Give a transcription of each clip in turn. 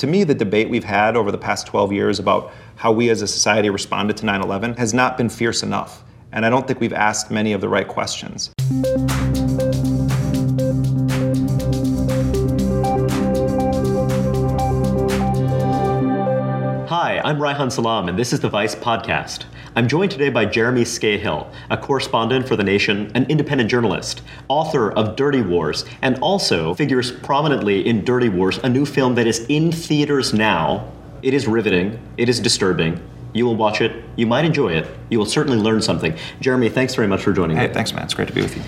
To me, the debate we've had over the past 12 years about how we as a society responded to 9 11 has not been fierce enough. And I don't think we've asked many of the right questions. I'm Reihan Salam, and this is the Vice Podcast. I'm joined today by Jeremy Scahill, a correspondent for The Nation, an independent journalist, author of Dirty Wars, and also figures prominently in Dirty Wars, a new film that is in theaters now. It is riveting, it is disturbing. You will watch it, you might enjoy it, you will certainly learn something. Jeremy, thanks very much for joining Hey, me. thanks, man. It's great to be with you.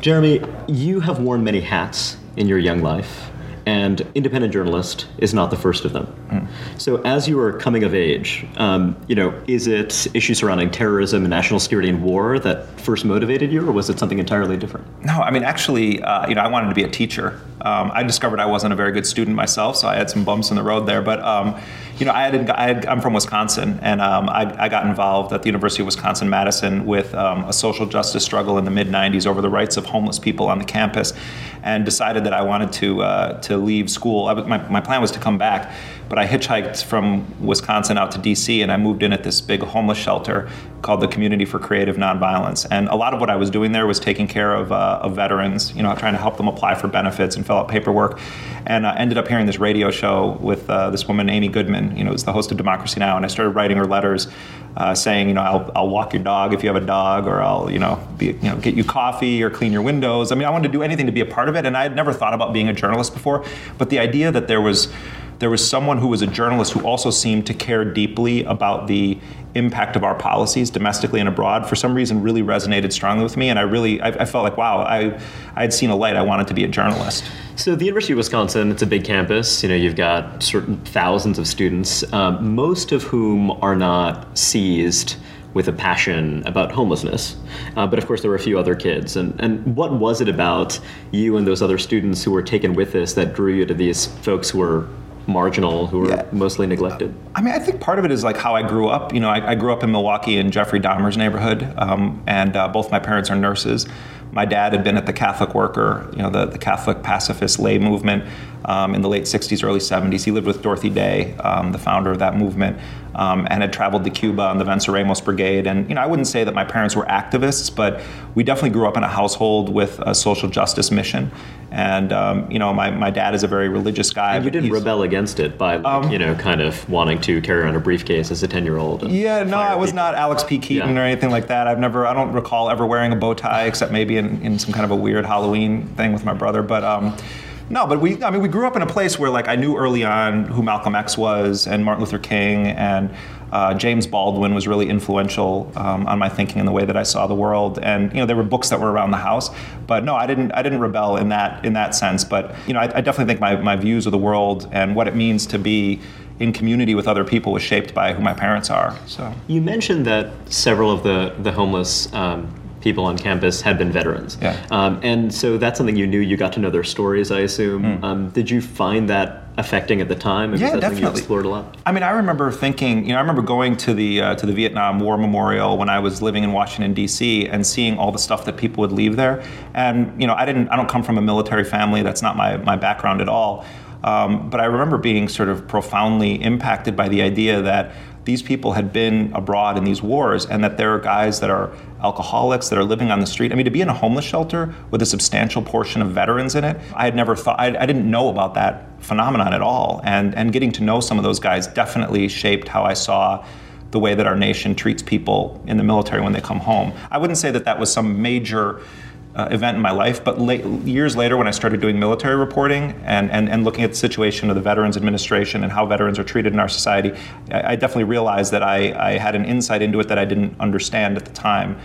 Jeremy, you have worn many hats in your young life, and independent journalist is not the first of them. So, as you are coming of age, um, you know, is it issues surrounding terrorism and national security and war that first motivated you, or was it something entirely different? No, I mean, actually, uh, you know, I wanted to be a teacher. Um, I discovered I wasn't a very good student myself, so I had some bumps in the road there. But, um, you know, I had, I I'm from Wisconsin, and um, I, I got involved at the University of Wisconsin Madison with um, a social justice struggle in the mid 90s over the rights of homeless people on the campus, and decided that I wanted to, uh, to leave school. I my, my plan was to come back, but I hitchhiked from Wisconsin out to DC, and I moved in at this big homeless shelter called the Community for Creative Nonviolence. And a lot of what I was doing there was taking care of, uh, of veterans, you know, trying to help them apply for benefits and fill out paperwork. And I ended up hearing this radio show with uh, this woman, Amy Goodman, you know, who's the host of Democracy Now! And I started writing her letters uh, saying, you know, I'll, I'll walk your dog if you have a dog, or I'll, you know, be, you know, get you coffee or clean your windows. I mean, I wanted to do anything to be a part of it. And I had never thought about being a journalist before. But the idea that there was there was someone who was a journalist who also seemed to care deeply about the impact of our policies domestically and abroad for some reason really resonated strongly with me and i really i, I felt like wow i i had seen a light i wanted to be a journalist So, the University of Wisconsin, it's a big campus. You know, you've got certain thousands of students, um, most of whom are not seized with a passion about homelessness. Uh, but of course, there were a few other kids. And, and what was it about you and those other students who were taken with this that drew you to these folks who were marginal, who were Yeah. mostly neglected? I mean, I think part of it is like how I grew up. You know, I, I grew up in Milwaukee in Jeffrey Dahmer's neighborhood, um, and uh, both my parents are nurses. My dad had been at the Catholic Worker, you know, the, the Catholic pacifist lay movement um, in the late 60s, early 70s. He lived with Dorothy Day, um, the founder of that movement, um, and had traveled to Cuba on the Venceremos Brigade. And, you know, I wouldn't say that my parents were activists, but we definitely grew up in a household with a social justice mission. And, um, you know, my, my dad is a very religious guy. And you didn't rebel against it by, like, you know, kind of wanting to carry around a briefcase as a 10 year old. Yeah, no, I was not Alex P. Keaton Yeah. or anything like that. I've never, I don't recall ever wearing a bow tie except maybe in, in some kind of a weird Halloween thing with my brother. But um, no, but we, I mean, we grew up in a place where like I knew early on who Malcolm X was and Martin Luther King and uh, James Baldwin was really influential um, on my thinking and the way that I saw the world. And you know, there were books that were around the house, but no, I didn't, I didn't rebel in that in that sense. But you know, I, I definitely think my, my views of the world and what it means to be in community with other people was shaped by who my parents are. So. You mentioned that several of the, the homeless um, people on campus had been veterans. Yeah. Um, and so that's something you knew. You got to know their stories, I assume. Um, did you find that affecting at the time? And. Yeah, something you definitely. explored a lot? I mean, I remember thinking, you know, I remember going to the uh, to the Vietnam War Memorial when I was living in Washington D.C. and seeing all the stuff that people would leave there. And you know, I didn't, I don't come from a military family. That's not my my background at all. Um, but I remember being sort of profoundly impacted by the idea that these people had been abroad in these wars and that there are guys that are alcoholics that are living on the street. I mean, to be in a homeless shelter with a substantial portion of veterans in it, I had never thought, I, I didn't know about that phenomenon at all. And, and getting to know some of those guys definitely shaped how I saw the way that our nation treats people in the military when they come home. I wouldn't say that that was some major uh, event in my life, but late, years later, when I started doing military reporting and, and, and looking at the situation of the Veterans Administration and how veterans are treated in our society, I, I definitely realized that I, I had an insight into it that I didn't understand at the time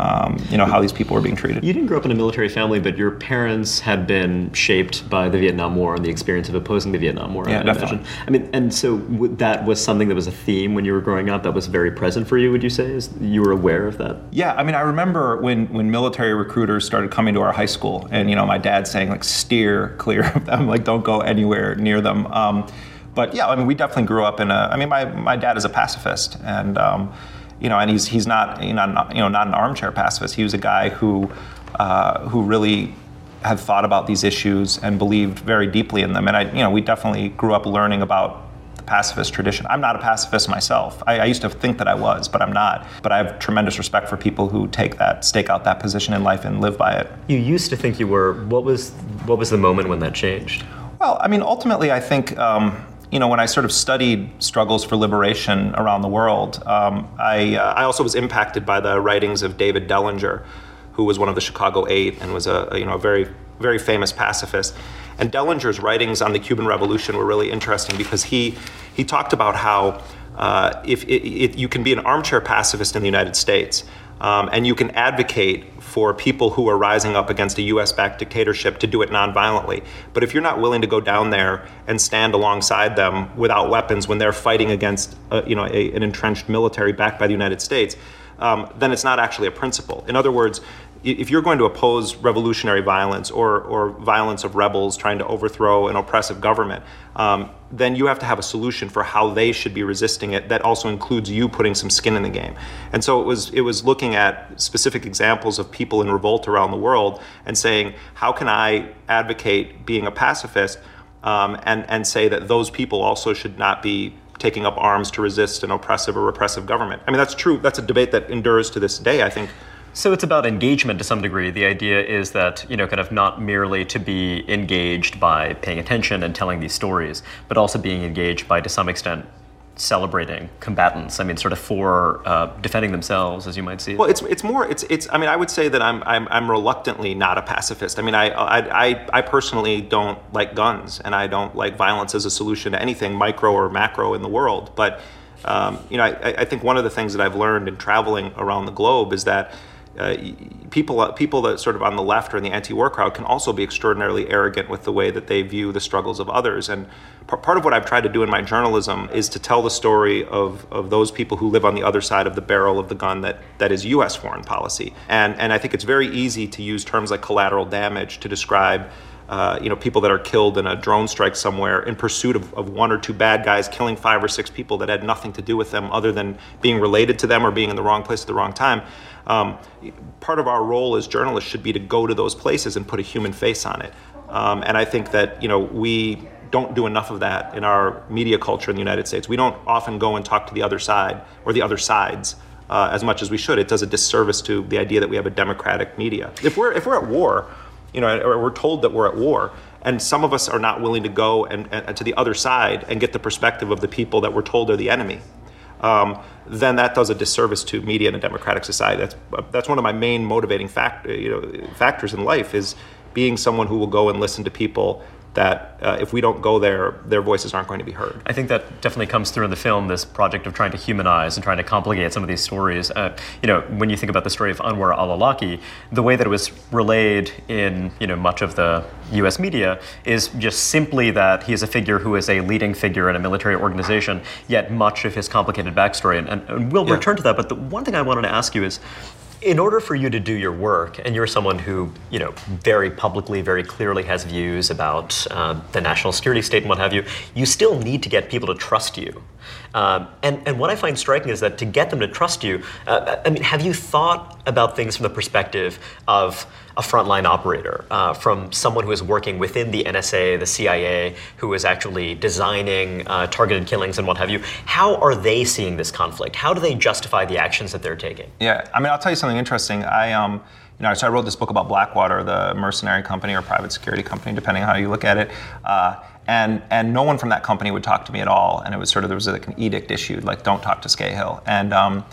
um, you know how these people were being treated. You didn't grow up in a military family, but your parents had been shaped by the Vietnam War and the experience of opposing the Vietnam War. Yeah, I definitely. Imagine. I mean, and so w- that was something that was a theme when you were growing up. That was very present for you. Would you say? Is you were aware of that? Yeah, I mean, I remember when when military recruiters started coming to our high school, and you know, my dad saying like, steer clear of them, like, don't go anywhere near them. Um, but yeah, I mean, we definitely grew up in a. I mean, my my dad is a pacifist, and um, you know, and he's he's not you know not, you know not an armchair pacifist. He was a guy who uh, who really had thought about these issues and believed very deeply in them. And I you know we definitely grew up learning about the pacifist tradition. I'm not a pacifist myself. I, I used to think that I was, but I'm not. But I have tremendous respect for people who take that stake out that position in life and live by it. You used to think you were. What was what was the moment when that changed? Well, I mean, ultimately, I think um, you know, when I sort of studied struggles for liberation around the world, um, I, uh, I also was impacted by the writings of David Dellinger, who was one of the Chicago Eight and was a, a you know a very very famous pacifist. And Dellinger's writings on the Cuban Revolution were really interesting because he he talked about how uh, if, if you can be an armchair pacifist in the United States um, and you can advocate for people who are rising up against a US backed dictatorship to do it nonviolently. But if you're not willing to go down there and stand alongside them without weapons when they're fighting against uh, you know, a, an entrenched military backed by the United States, um, then it's not actually a principle. In other words, if you're going to oppose revolutionary violence or, or violence of rebels trying to overthrow an oppressive government, um, then you have to have a solution for how they should be resisting it. That also includes you putting some skin in the game. And so it was it was looking at specific examples of people in revolt around the world and saying, how can I advocate being a pacifist um, and and say that those people also should not be taking up arms to resist an oppressive or repressive government. I mean, that's true. That's a debate that endures to this day. I think. So it's about engagement to some degree. The idea is that, you know, kind of not merely to be engaged by paying attention and telling these stories, but also being engaged by, to some extent, celebrating combatants. I mean, sort of for uh, defending themselves, as you might see. Well, it's it's more it's it's. I mean, I would say that I'm I'm, I'm reluctantly not a pacifist. I mean, I, I I I personally don't like guns, and I don't like violence as a solution to anything, micro or macro, in the world. But um, you know, I, I think one of the things that I've learned in traveling around the globe is that uh, people uh, people that sort of on the left or in the anti-war crowd can also be extraordinarily arrogant with the way that they view the struggles of others. And p- part of what I've tried to do in my journalism is to tell the story of, of those people who live on the other side of the barrel of the gun that, that is U.S. foreign policy. And and I think it's very easy to use terms like collateral damage to describe. Uh, you know, people that are killed in a drone strike somewhere in pursuit of, of, one or two bad guys killing five or six people that had nothing to do with them other than being related to them or being in the wrong place at the wrong time. Um, part of our role as journalists should be to go to those places and put a human face on it. Um, and I think that, you know, we don't do enough of that in our media culture in the United States. We don't often go and talk to the other side or the other sides. Uh, as much as we should, it does a disservice to the idea that we have a democratic media. If we're if we're at war, you know, or we're told that we're at war, and some of us are not willing to go and, and, to the other side and get the perspective of the people that we're told are the enemy, um, then that does a disservice to media in a democratic society. That's that's one of my main motivating fact, you know, factors in life is being someone who will go and listen to people that uh, if we don't go there, their voices aren't going to be heard. I think that definitely comes through in the film. This project of trying to humanize and trying to complicate some of these stories. Uh, you know, when you think about the story of Anwar al-Awlaki, the way that it was relayed in you know much of the U.S. media is just simply that he is a figure who is a leading figure in a military organization. Yet much of his complicated backstory, and, and, and we'll yeah. return to that. But the one thing I wanted to ask you is in order for you to do your work, and you're someone who, you know, very publicly, very clearly has views about uh, the national security state and what have you, you still need to get people to trust you. Um, and, and what I find striking is that to get them to trust you, uh, I mean, have you thought about things from the perspective of a frontline operator, uh, from someone who is working within the NSA, the CIA, who is actually designing uh, targeted killings and what have you. How are they seeing this conflict? How do they justify the actions that they're taking? Yeah, I mean, I'll tell you something interesting. I um, you know, so I wrote this book about Blackwater, the mercenary company or private security company, depending on how you look at it. Uh, and and no one from that company would talk to me at all. And it was sort of there was like an edict issued, like don't talk to Scahill. And um,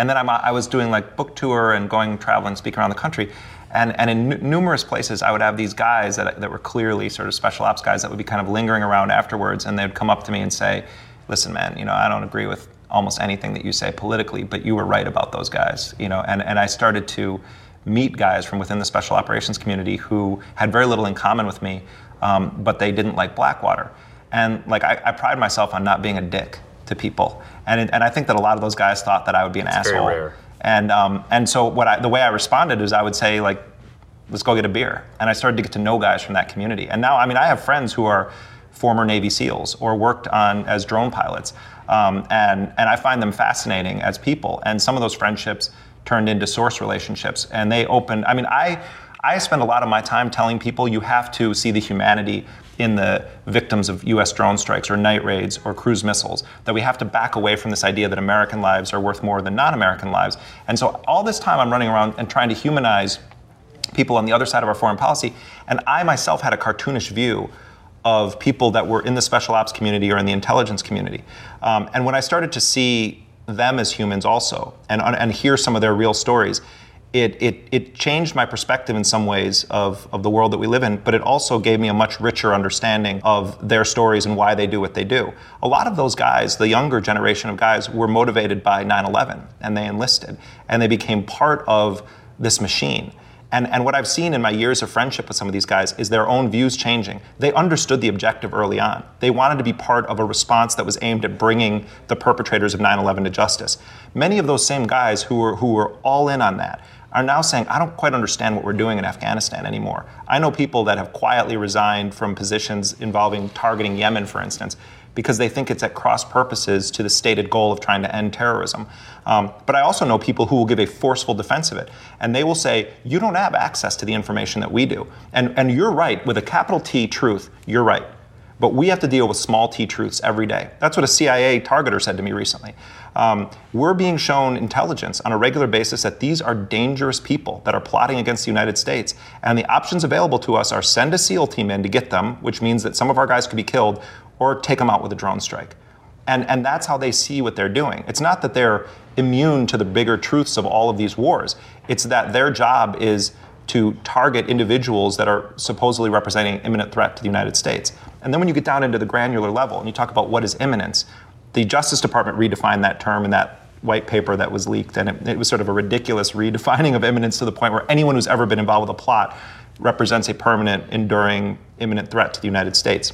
and then I'm, I was doing like book tour and going traveling, speaking around the country. And, and in n- numerous places, I would have these guys that, that were clearly sort of special ops guys that would be kind of lingering around afterwards, and they'd come up to me and say, "Listen, man, you know, I don't agree with almost anything that you say politically, but you were right about those guys." You know, and, and I started to meet guys from within the special operations community who had very little in common with me, um, but they didn't like Blackwater. And like I, I, pride myself on not being a dick to people, and it, and I think that a lot of those guys thought that I would be an That's asshole. And um, and so what I, the way I responded is I would say like, let's go get a beer, and I started to get to know guys from that community. And now I mean I have friends who are former Navy SEALs or worked on as drone pilots, um, and and I find them fascinating as people. And some of those friendships turned into source relationships. And they opened, I mean, I, I spend a lot of my time telling people you have to see the humanity in the victims of US drone strikes or night raids or cruise missiles, that we have to back away from this idea that American lives are worth more than non American lives. And so all this time I'm running around and trying to humanize people on the other side of our foreign policy. And I myself had a cartoonish view of people that were in the special ops community or in the intelligence community. Um, and when I started to see them as humans also and, and hear some of their real stories, it, it, it changed my perspective in some ways of, of the world that we live in, but it also gave me a much richer understanding of their stories and why they do what they do. A lot of those guys, the younger generation of guys, were motivated by 9 11 and they enlisted and they became part of this machine. And, and what I've seen in my years of friendship with some of these guys is their own views changing. They understood the objective early on. They wanted to be part of a response that was aimed at bringing the perpetrators of 9 11 to justice. Many of those same guys who were, who were all in on that are now saying, I don't quite understand what we're doing in Afghanistan anymore. I know people that have quietly resigned from positions involving targeting Yemen, for instance, because they think it's at cross purposes to the stated goal of trying to end terrorism. Um, but I also know people who will give a forceful defense of it. And they will say, You don't have access to the information that we do. And, and you're right, with a capital T truth, you're right. But we have to deal with small t truths every day. That's what a CIA targeter said to me recently. Um, we're being shown intelligence on a regular basis that these are dangerous people that are plotting against the United States. And the options available to us are send a SEAL team in to get them, which means that some of our guys could be killed, or take them out with a drone strike. And, and that's how they see what they're doing. It's not that they're immune to the bigger truths of all of these wars, it's that their job is to target individuals that are supposedly representing imminent threat to the United States. And then when you get down into the granular level and you talk about what is imminence, the Justice Department redefined that term in that white paper that was leaked, and it, it was sort of a ridiculous redefining of imminence to the point where anyone who's ever been involved with a plot represents a permanent, enduring, imminent threat to the United States.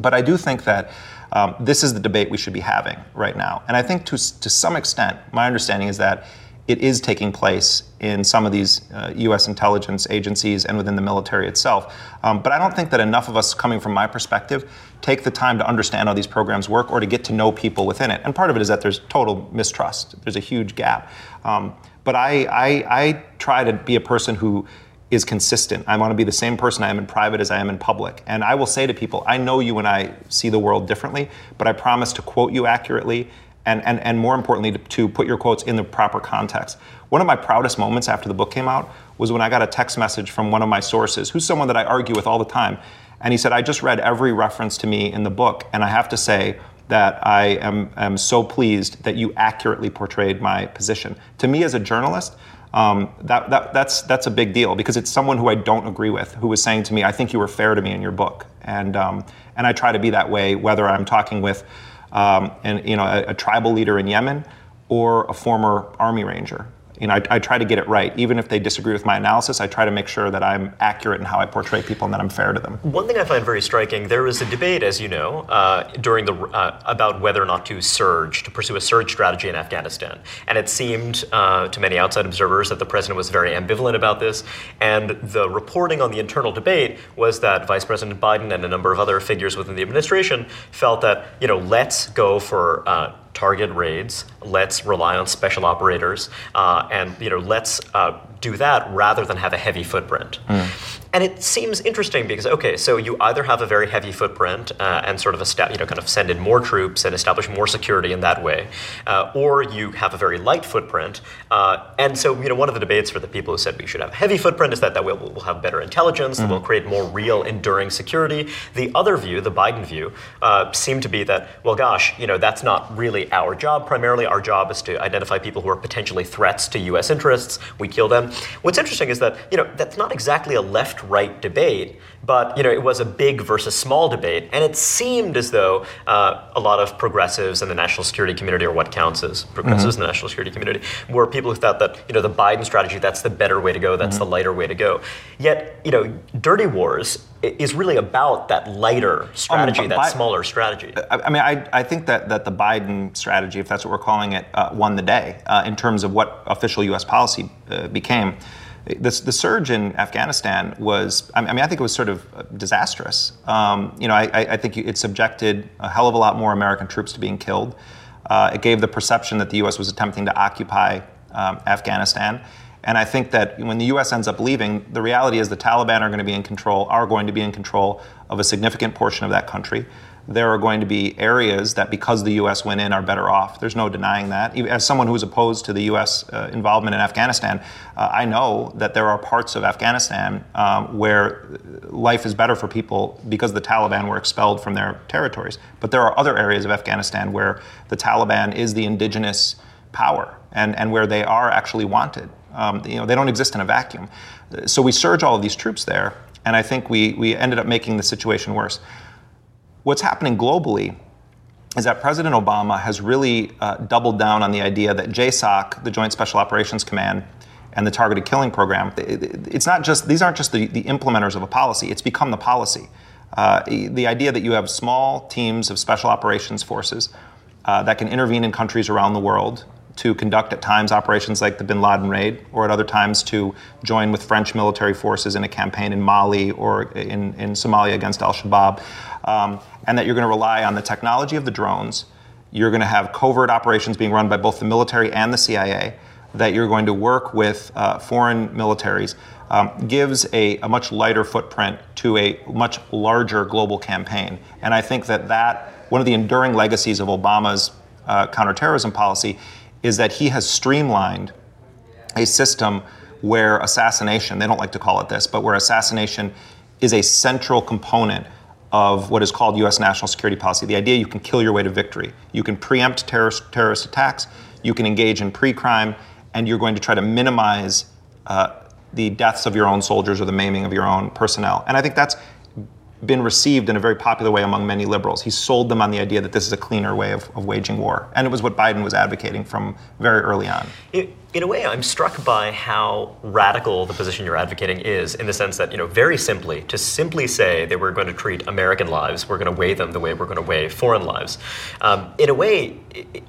But I do think that um, this is the debate we should be having right now. And I think to, to some extent, my understanding is that it is taking place in some of these uh, U.S. intelligence agencies and within the military itself. Um, but I don't think that enough of us, coming from my perspective, take the time to understand how these programs work or to get to know people within it. And part of it is that there's total mistrust. There's a huge gap. Um, but I, I, I try to be a person who is consistent. I want to be the same person I am in private as I am in public. And I will say to people, I know you and I see the world differently, but I promise to quote you accurately and, and, and more importantly, to, to put your quotes in the proper context. One of my proudest moments after the book came out was when I got a text message from one of my sources, who's someone that I argue with all the time. And he said, I just read every reference to me in the book, and I have to say, that I am, am so pleased that you accurately portrayed my position. To me, as a journalist, um, that, that, that's, that's a big deal because it's someone who I don't agree with who was saying to me, I think you were fair to me in your book. And, um, and I try to be that way whether I'm talking with um, and, you know, a, a tribal leader in Yemen or a former Army Ranger you know, I, I, try to get it right. Even if they disagree with my analysis, I try to make sure that I'm accurate in how I portray people and that I'm fair to them. One thing I find very striking: there was a debate, as you know, uh, during the uh, about whether or not to surge, to pursue a surge strategy in Afghanistan, and it seemed uh, to many outside observers that the president was very ambivalent about this. And the reporting on the internal debate was that Vice President Biden and a number of other figures within the administration felt that you know, let's go for uh, target raids. Let's rely on special operators, uh, and you know, let's uh, do that rather than have a heavy footprint. And it seems interesting because okay, so you either have a very heavy footprint uh, and sort of esta- you know kind of send in more troops and establish more security in that way, uh, or you have a very light footprint. Uh, and so you know one of the debates for the people who said we should have a heavy footprint is that that we'll, we'll have better intelligence, that will create more real, enduring security. The other view, the Biden view, uh, seemed to be that well, gosh, you know that's not really our job. Primarily, our job is to identify people who are potentially threats to U.S. interests. We kill them. What's interesting is that you know that's not exactly a left right debate, but you know it was a big versus small debate, and it seemed as though uh, a lot of progressives in the national security community, or what counts as progressives in the national security community, were people who thought that you know the Biden strategy that's the better way to go, that's the lighter way to go. Yet you know, Dirty Wars is really about that lighter strategy, but that Bi- smaller strategy. I, I mean, I, I think that, that the Biden strategy, if that's what we're calling it, uh, won the day uh, in terms of what official U.S. policy uh, became. The, the surge in Afghanistan was, I mean, I think it was sort of uh, disastrous. Um, you know, I, I I think it subjected a hell of a lot more American troops to being killed. Uh, it gave the perception that the U.S. was attempting to occupy um, Afghanistan. And I think that when the U.S. ends up leaving, the reality is the Taliban are going to be in control, are going to be in control of a significant portion of that country. There are going to be areas that, because the U.S. went in, are better off. There's no denying that. As someone who is opposed to the U.S. Uh, involvement in Afghanistan, uh, I know that there are parts of Afghanistan um, where life is better for people because the Taliban were expelled from their territories. But there are other areas of Afghanistan where the Taliban is the indigenous power and, and where they are actually wanted. Um, you know, they don't exist in a vacuum. So we surge all of these troops there, and I think we, we ended up making the situation worse. What's happening globally is that President Obama has really uh, doubled down on the idea that JSOC, the Joint Special Operations Command, and the Targeted Killing Program, it- it- it's not just these aren't just the, the implementers of a policy; it's become the policy. Uh, the idea that you have small teams of special operations forces uh, that can intervene in countries around the world to conduct at times operations like the Bin Laden raid, or at other times to join with French military forces in a campaign in Mali or in, in Somalia against Al Shabaab, um, and that you're going to rely on the technology of the drones. You're going to have covert operations being run by both the military and the CIA, that you're going to work with uh, foreign militaries. Um, gives a, a much lighter footprint to a much larger global campaign. And I think that that one of the enduring legacies of Obama's uh, counterterrorism policy is that he has streamlined a system where assassination, they don't like to call it this, but where assassination is a central component of what is called US national security policy. The idea you can kill your way to victory. You can preempt terrorist, terrorist attacks, you can engage in pre crime, and you're going to try to minimize uh, the deaths of your own soldiers or the maiming of your own personnel. And I think that's been received in a very popular way among many liberals. He sold them on the idea that this is a cleaner way of, of waging war. And it was what Biden was advocating from very early on. In, in a way, I'm struck by how radical the position you're advocating is, in the sense that, you know, very simply, to simply say that we're going to treat American lives, we're going to weigh them the way we're going to weigh foreign lives, um, in a way,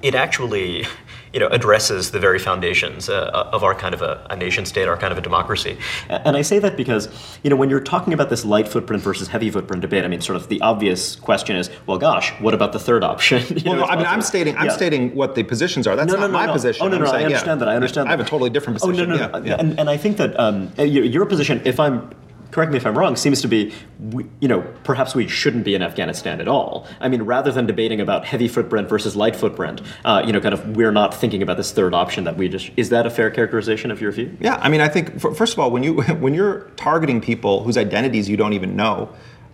it, actually, you know, addresses the very foundations uh, of our kind of a, a nation state, our kind of a democracy. And I say that because, you know, when you're talking about this light footprint versus heavy footprint debate, I mean, sort of the obvious question is, well, gosh, what about the third option? Well, know, no, I mean, I'm stating, I'm Yeah. stating what the positions are. That's No, no, not no, my position. Oh, no, I'm no, I yeah. understand that. I understand I have a totally different Oh position. no, no, yeah, no. yeah. And, and I think that um, your, your position, if I'm correct me if I'm wrong, seems to be, we, you know, perhaps we shouldn't be in Afghanistan at all. I mean, rather than debating about heavy footprint versus light footprint, uh, you know, kind of we're not thinking about this third option that we just. Is that a fair characterization of your view? Yeah, I mean, I think f- first of all, when you when you're targeting people whose identities you don't even know,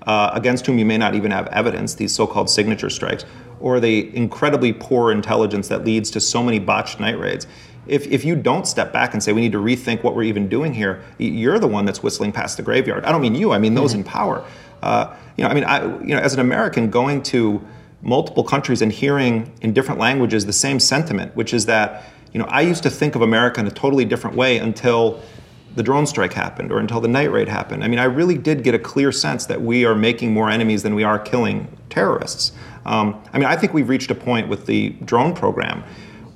uh, against whom you may not even have evidence, these so-called signature strikes, or the incredibly poor intelligence that leads to so many botched night raids. If, if you don't step back and say we need to rethink what we're even doing here, you're the one that's whistling past the graveyard. I don't mean you. I mean those in power. Uh, you know, I mean, I, you know, as an American going to multiple countries and hearing in different languages the same sentiment, which is that you know I used to think of America in a totally different way until the drone strike happened or until the night raid happened. I mean, I really did get a clear sense that we are making more enemies than we are killing terrorists. Um, I mean, I think we've reached a point with the drone program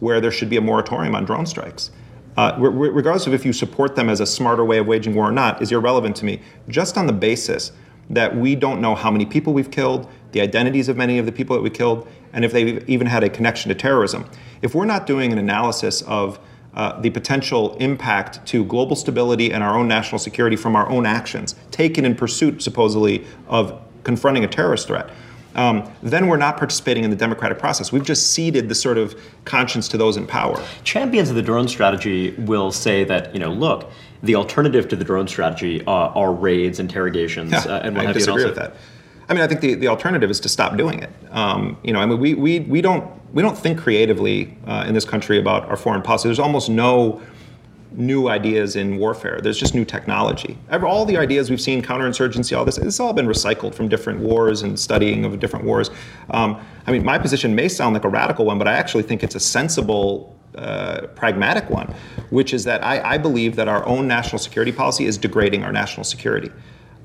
where there should be a moratorium on drone strikes. Uh, re- re- regardless of if you support them as a smarter way of waging war or not, is irrelevant to me. Just on the basis that we don't know how many people we've killed, the identities of many of the people that we killed, and if they've even had a connection to terrorism. If we're not doing an analysis of uh, the potential impact to global stability and our own national security from our own actions, taken in pursuit, supposedly, of confronting a terrorist threat, um, then we're not participating in the democratic process. We've just ceded the sort of conscience to those in power. Champions of the drone strategy will say that, you know, look, the alternative to the drone strategy are, are raids, interrogations, yeah, uh, and what I have disagree you. with that. I mean, I think the, the alternative is to stop doing it. Um, you know, I mean, we, we, we don't we don't think creatively uh, in this country about our foreign policy. There's almost no new ideas in warfare. There's just new technology. All the ideas we've seen, counterinsurgency, all this, it's all been recycled from different wars and studying of different wars. Um, I mean, my position may sound like a radical one, but I actually think it's a sensible uh, pragmatic one, which is that I, I, believe that our own national security policy is degrading our national security.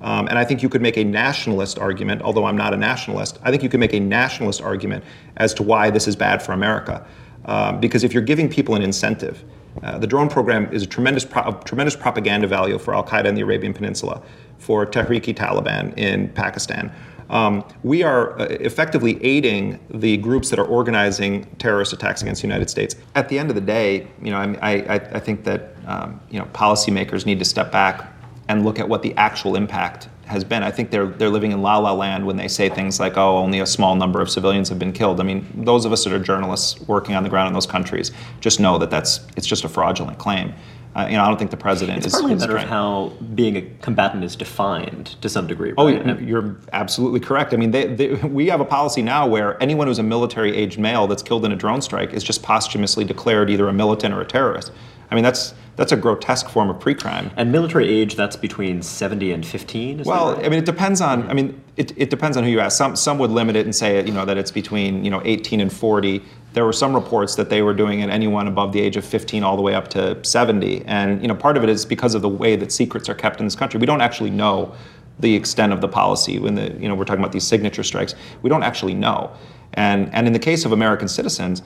Um, and I think you could make a nationalist argument, although I'm not a nationalist, I think you could make a nationalist argument as to why this is bad for America. Um, because if you're giving people an incentive, uh, the drone program is a tremendous, pro- a tremendous propaganda value for Al Qaeda in the Arabian Peninsula, for Tehrik-i Taliban in Pakistan. Um, we are uh, effectively aiding the groups that are organizing terrorist attacks against the United States. At the end of the day, you know, I, I, I think that um, you know policymakers need to step back and look at what the actual impact has been. I think they're they're living in la la land when they say things like, "Oh, only a small number of civilians have been killed." I mean, those of us that are journalists working on the ground in those countries just know that that's it's just a fraudulent claim. Uh, you know, I don't think the president it's is. It's partly a matter of how being a combatant is defined to some degree. Oh, right? Oh, you're absolutely correct. I mean, they, they, we have a policy now where anyone who's a military-aged male that's killed in a drone strike is just posthumously declared either a militant or a terrorist. I mean, that's that's a grotesque form of pre-crime. And military age, that's between 70 and 15. well, right? I mean, it depends on. I mean, it, it depends on who you ask. Some some would limit it and say, you know, that it's between you know 18 and 40. There were some reports that they were doing it anyone above the age of 15 all the way up to 70. And you know, part of it is because of the way that secrets are kept in this country. We don't actually know the extent of the policy when the you know we're talking about these signature strikes. We don't actually know. And and in the case of American citizens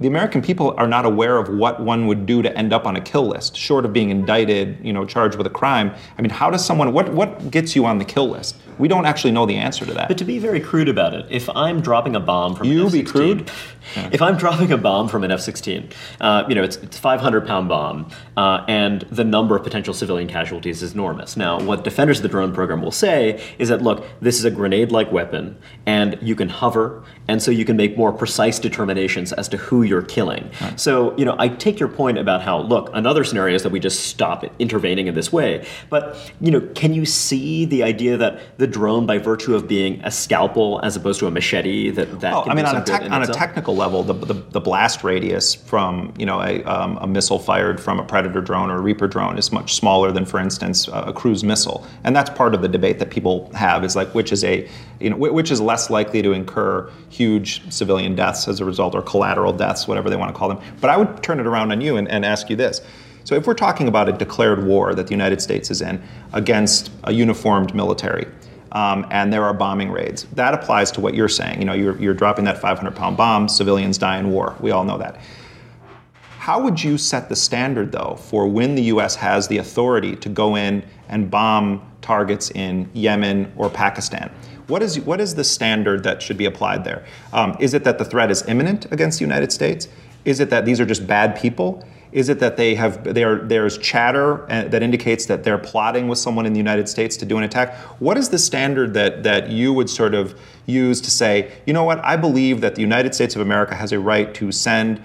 the American people are not aware of what one would do to end up on a kill list, short of being indicted, you know, charged with a crime. I mean, how does someone, what, what gets you on the kill list? We don't actually know the answer to that. But to be very crude about it, if I'm dropping a bomb from you an F-16, be crude. Yeah. If I'm dropping a bomb from an F-16, uh, you know, it's, it's a 500 pound bomb, uh, and the number of potential civilian casualties is enormous. Now, what defenders of the drone program will say is that, look, this is a grenade-like weapon, and you can hover, and so you can make more precise determinations as to who you're killing. Right. So, you know, I take your point about how, look, another scenario is that we just stop intervening in this way. But, you know, can you see the idea that the drone, by virtue of being a scalpel as opposed to a machete, that that oh, I mean, on a, te- on a technical level, the, the, the, blast radius from, you know, a, um, a, missile fired from a Predator drone or a Reaper drone is much smaller than, for instance, a cruise missile. And that's part of the debate that people have is like, which is a, you know, which is less likely to incur huge civilian deaths as a result or collateral deaths, whatever they want to call them. But I would turn it around on you and, and ask you this. So if we're talking about a declared war that the United States is in against a uniformed military, um, and there are bombing raids. That applies to what you're saying. You know, you're, you're dropping that 500 pound bomb, civilians die in war. We all know that. How would you set the standard, though, for when the US has the authority to go in and bomb targets in Yemen or Pakistan? What is, what is the standard that should be applied there? Um, is it that the threat is imminent against the United States? Is it that these are just bad people? Is it that they have are, there's chatter uh, that indicates that they're plotting with someone in the United States to do an attack? What is the standard that that you would sort of use to say, you know what, I believe that the United States of America has a right to send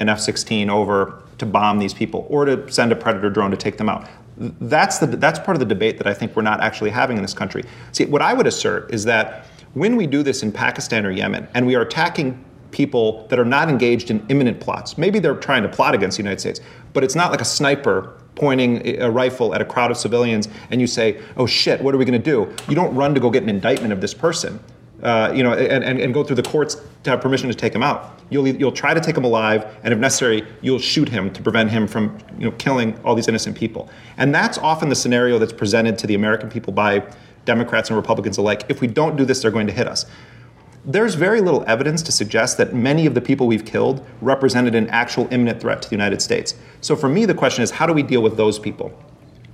an F-16 over to bomb these people or to send a predator drone to take them out? That's the that's part of the debate that I think we're not actually having in this country. See, what I would assert is that when we do this in Pakistan or Yemen and we are attacking people that are not engaged in imminent plots. Maybe they're trying to plot against the United States, but it's not like a sniper pointing a rifle at a crowd of civilians and you say, oh shit, what are we going to do? You don't run to go get an indictment of this person. Uh, you know, and, and, and, go through the courts to have permission to take him out. You'll, you'll try to take him alive, and if necessary, you'll shoot him to prevent him from you know, killing all these innocent people. And that's often the scenario that's presented to the American people by Democrats and Republicans alike. If we don't do this, they're going to hit us there's very little evidence to suggest that many of the people we've killed represented an actual imminent threat to the United States. So for me, the question is how do we deal with those people?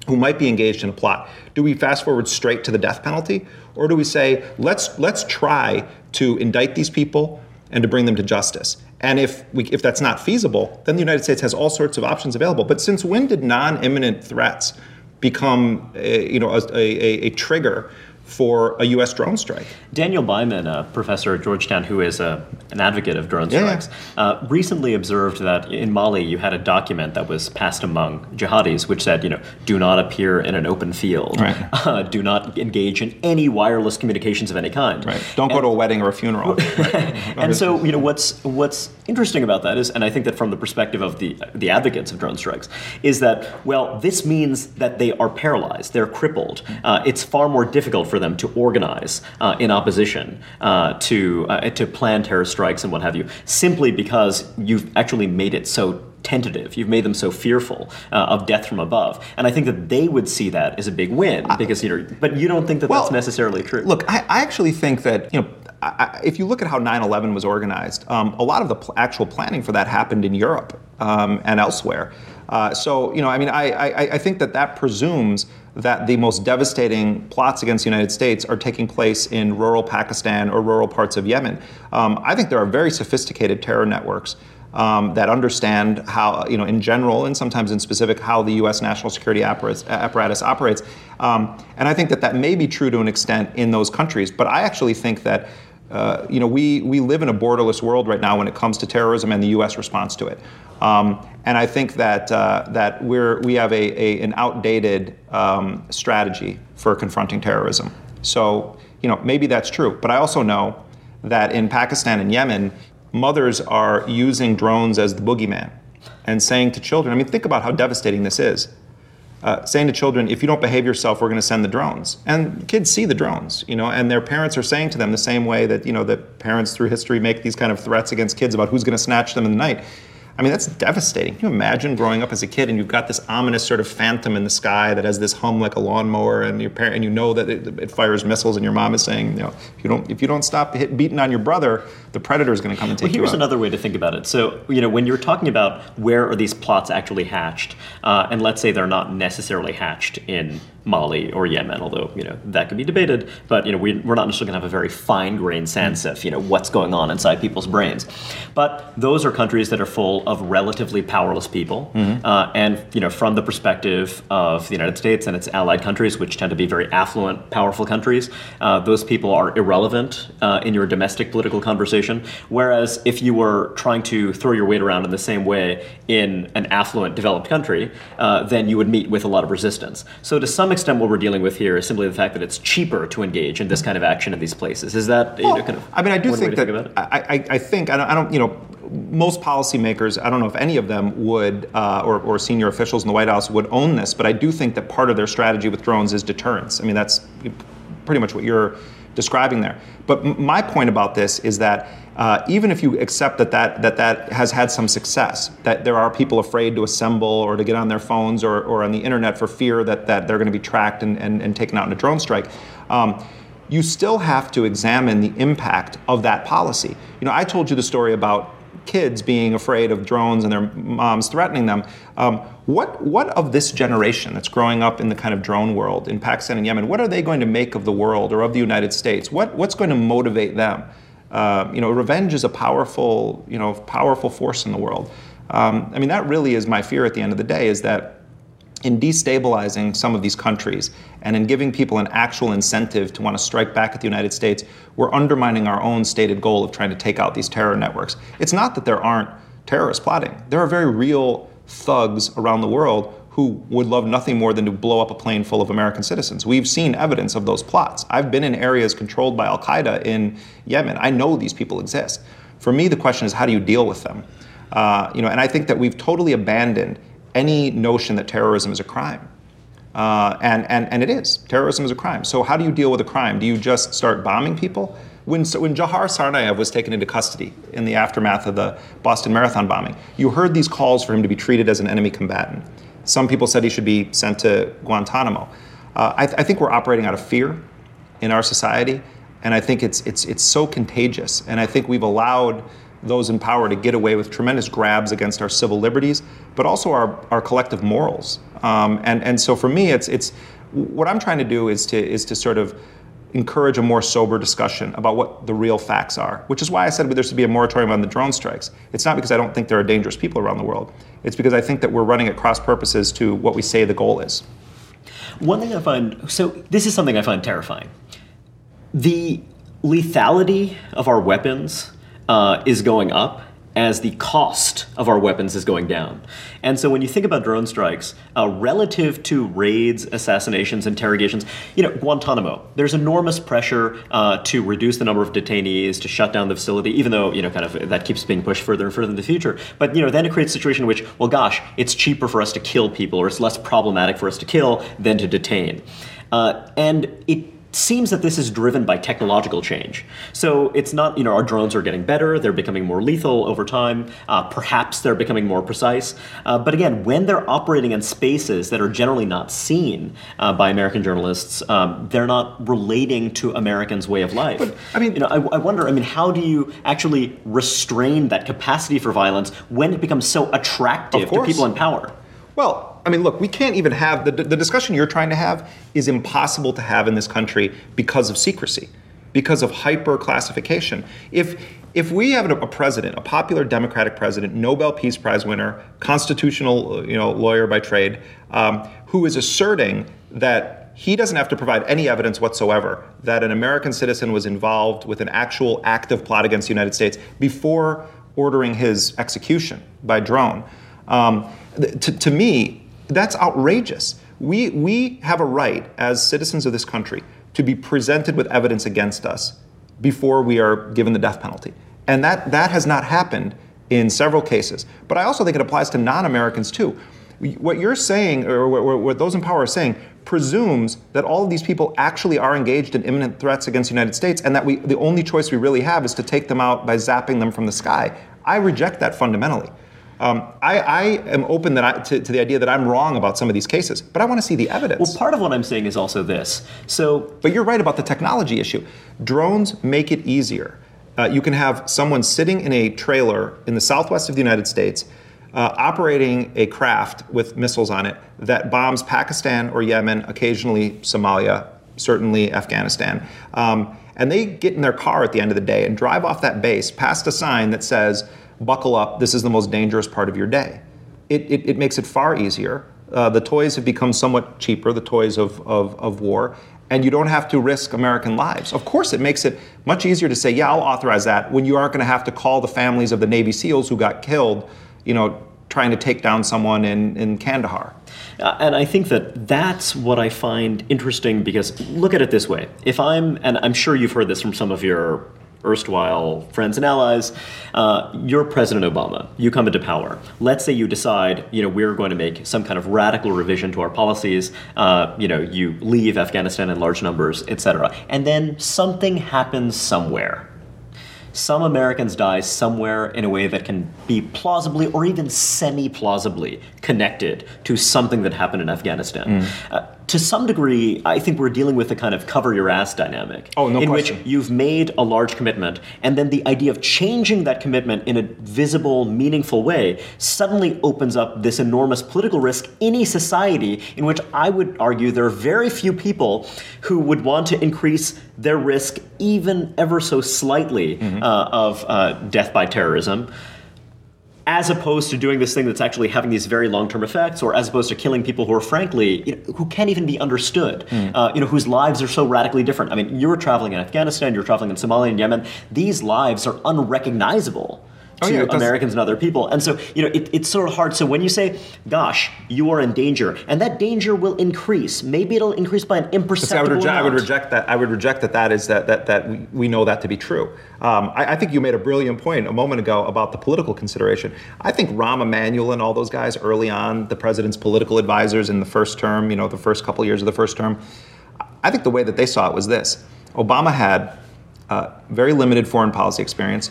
Who might be engaged in a plot? Do we fast forward straight to the death penalty, or do we say let's let's try to indict these people and to bring them to justice? And if we, if that's not feasible, then the United States has all sorts of options available. But since when did non-imminent threats become, a, you know, a, a, a trigger for a U.S. drone strike. Daniel Byman, a professor at Georgetown who is a, an advocate of drone strikes, yeah. uh, recently observed that in Mali you had a document that was passed among jihadis which said, you know, do not appear in an open field, right. uh, do not engage in any wireless communications of any kind. Right. Don't and, go to a wedding or a funeral. and so, you know, what's what's interesting about that is, and I think that from the perspective of the the advocates of drone strikes, is that well, this means that they are paralyzed, they're crippled. Uh, it's far more difficult for them to organize uh, in opposition uh, to uh, to plan terror strikes and what have you, simply because you've actually made it so tentative. You've made them so fearful uh, of death from above, and I think that they would see that as a big win because you know. But you don't think that well, that's necessarily true. Look, I, I actually think that you know. I, if you look at how 9/11 was organized, um, a lot of the pl- actual planning for that happened in Europe um, and elsewhere. Uh, so, you know, I mean, I, I, I, think that that presumes that the most devastating plots against the United States are taking place in rural Pakistan or rural parts of Yemen. Um, I think there are very sophisticated terror networks. Um, that understand how, you know, in general and sometimes in specific, how the U.S. national security apparatus, apparatus operates. Um, and I think that that may be true to an extent in those countries. But I actually think that you know, we, we live in a borderless world right now when it comes to terrorism and the U.S. response to it. Um, and I think that, uh, that we're, we have a, a an outdated um, strategy for confronting terrorism. So, you know, maybe that's true. But I also know that in Pakistan and Yemen, mothers are using drones as the boogeyman and saying to children, I mean, think about how devastating this is uh, saying to children, if you don't behave yourself, we're going to send the drones. And kids see the drones, you know, and their parents are saying to them the same way that, you know, that parents through history make these kind of threats against kids about who's going to snatch them in the night. I mean, that's devastating. Can you imagine growing up as a kid and you've got this ominous sort of phantom in the sky that has this hum like a lawnmower, and your parent and you know that it, it fires missiles, and your mom is saying, you know, if you don't if you don't stop hit, beating on your brother, the predator is going to come and take well, here's you out. another way to think about it. So, you know, when you're talking about where are these plots actually hatched, uh, and let's say they're not necessarily hatched in Mali or Yemen, although you know that could be debated. But you know we, are not necessarily going to have a very fine-grained sense of you know what's going on inside people's brains. But those are countries that are full of relatively powerless people, mm-hmm. uh, and you know from the perspective of the United States and its allied countries, which tend to be very affluent, powerful countries, uh, those people are irrelevant uh, in your domestic political conversation. Whereas if you were trying to throw your weight around in the same way in an affluent, developed country, uh, then you would meet with a lot of resistance. So to some extent, what we're dealing with here is simply the fact that it's cheaper to engage in this kind of action in these places. Is that well, you know, kind of? I mean, I do think that. Think I, I, I, think I don't, I don't, you know, most policymakers, I don't know if any of them would, uh, or, or senior officials in the White House would own this, but I do think that part of their strategy with drones is deterrence. I mean, that's pretty much what you're describing there. But m- my point about this is that uh, even if you accept that that, that that has had some success, that there are people afraid to assemble or to get on their phones or, or on the internet for fear that, that they're going to be tracked and, and, and taken out in a drone strike, um, you still have to examine the impact of that policy. You know, I told you the story about kids being afraid of drones and their moms threatening them. Um, what, what of this generation that's growing up in the kind of drone world in Pakistan and Yemen, what are they going to make of the world or of the United States? What, what's going to motivate them? Uh, you know, revenge is a powerful, you know, powerful force in the world. Um, I mean, that really is my fear at the end of the day is that in destabilizing some of these countries and in giving people an actual incentive to want to strike back at the United States, we're undermining our own stated goal of trying to take out these terror networks. It's not that there aren't terrorists plotting. There are very real thugs around the world who would love nothing more than to blow up a plane full of American citizens. We've seen evidence of those plots. I've been in areas controlled by Al Qaeda in Yemen. I know these people exist. For me, the question is how do you deal with them? Uh, you know, and I think that we've totally abandoned any notion that terrorism is a crime. Uh, and, and, and it is. Terrorism is a crime. So how do you deal with a crime? Do you just start bombing people? When, when Dzhokhar Tsarnaev was taken into custody in the aftermath of the Boston Marathon bombing, you heard these calls for him to be treated as an enemy combatant. Some people said he should be sent to Guantanamo. Uh, I, th- I, think we're operating out of fear in our society, and I think it's, it's, it's so contagious. And I think we've allowed those in power to get away with tremendous grabs against our civil liberties, but also our, our collective morals. Um, and, and so for me, it's, it's what I'm trying to do is to, is to sort of encourage a more sober discussion about what the real facts are, which is why I said there should be a moratorium on the drone strikes. It's not because I don't think there are dangerous people around the world. It's because I think that we're running at cross purposes to what we say the goal is. One thing I find so this is something I find terrifying. The lethality of our weapons uh, is going up as the cost of our weapons is going down. And so when you think about drone strikes, uh, relative to raids, assassinations, interrogations, you know, Guantanamo, there's enormous pressure uh, to reduce the number of detainees, to shut down the facility, even though, you know, kind of that keeps being pushed further and further in the future. But, you know, then it creates a situation in which, well, gosh, it's cheaper for us to kill people, or it's less problematic for us to kill than to detain. Uh, and it seems that this is driven by technological change. So it's not, you know, our drones are getting better, they're becoming more lethal over time, uh, perhaps they're becoming more precise. Uh, but again, when they're operating in spaces that are generally not seen uh, by American journalists, um, they're not relating to Americans' way of life. But, I mean, you know, I, I wonder, I mean, how do you actually restrain that capacity for violence when it becomes so attractive to people in power? Well, I mean, look, we can't even have the, the discussion you're trying to have is impossible to have in this country because of secrecy, because of hyper classification. If if we have a president, a popular Democratic president, Nobel Peace Prize winner, constitutional you know lawyer by trade, um, who is asserting that he doesn't have to provide any evidence whatsoever that an American citizen was involved with an actual active plot against the United States before ordering his execution by drone. Um, to, to me, that's outrageous. We, we have a right as citizens of this country to be presented with evidence against us before we are given the death penalty. And that, that has not happened in several cases. But I also think it applies to non Americans too. What you're saying, or what those in power are saying, presumes that all of these people actually are engaged in imminent threats against the United States and that we, the only choice we really have is to take them out by zapping them from the sky. I reject that fundamentally. Um, I, I, am open that I, to, to, the idea that I'm wrong about some of these cases, but I want to see the evidence. Well, part of what I'm saying is also this. So, but you're right about the technology issue. Drones make it easier. Uh, you can have someone sitting in a trailer in the southwest of the United States, uh, operating a craft with missiles on it that bombs Pakistan or Yemen, occasionally Somalia, certainly Afghanistan. Um, and they get in their car at the end of the day and drive off that base past a sign that says buckle up, this is the most dangerous part of your day. It, it, it makes it far easier. Uh, the toys have become somewhat cheaper, the toys of, of, of war, and you don't have to risk American lives. Of course, it makes it much easier to say, yeah, I'll authorize that when you aren't going to have to call the families of the Navy SEALs who got killed, you know, trying to take down someone in, in Kandahar. Uh, and I think that that's what I find interesting because look at it this way. If I'm, and I'm sure you've heard this from some of your erstwhile friends and allies. Uh, you're President Obama. You come into power. Let's say you decide, you know, we're going to make some kind of radical revision to our policies. Uh, you know, you leave Afghanistan in large numbers, etc. And then something happens somewhere some Americans die somewhere in a way that can be plausibly or even semi plausibly connected to something that happened in Afghanistan. Mm. Uh, to some degree, I think we're dealing with a kind of cover your ass dynamic. Oh, no in question. which you've made a large commitment, and then the idea of changing that commitment in a visible, meaningful way suddenly opens up this enormous political risk in a society in which I would argue there are very few people who would want to increase their risk even ever so slightly mm-hmm. uh, of uh, death by terrorism as opposed to doing this thing that's actually having these very long-term effects, or as opposed to killing people who are frankly, you know, who can't even be understood, mm. uh, you know, whose lives are so radically different. I mean, you're traveling in Afghanistan, you're traveling in Somalia and Yemen. These lives are unrecognizable oh, to yeah, Americans and other people. And so, you know, it, it's sort of hard. So when you say, gosh, you are in danger, and that danger will increase, maybe it'll increase by an imperceptible I would, reject, I would reject that. I would reject that that is that, that, that we, we know that to be true. Um, I, I, think you made a brilliant point a moment ago about the political consideration. I think Rahm Emanuel and all those guys early on, the president's political advisors in the first term, you know, the first couple years of the first term, I think the way that they saw it was this. Obama had uh, very limited foreign policy experience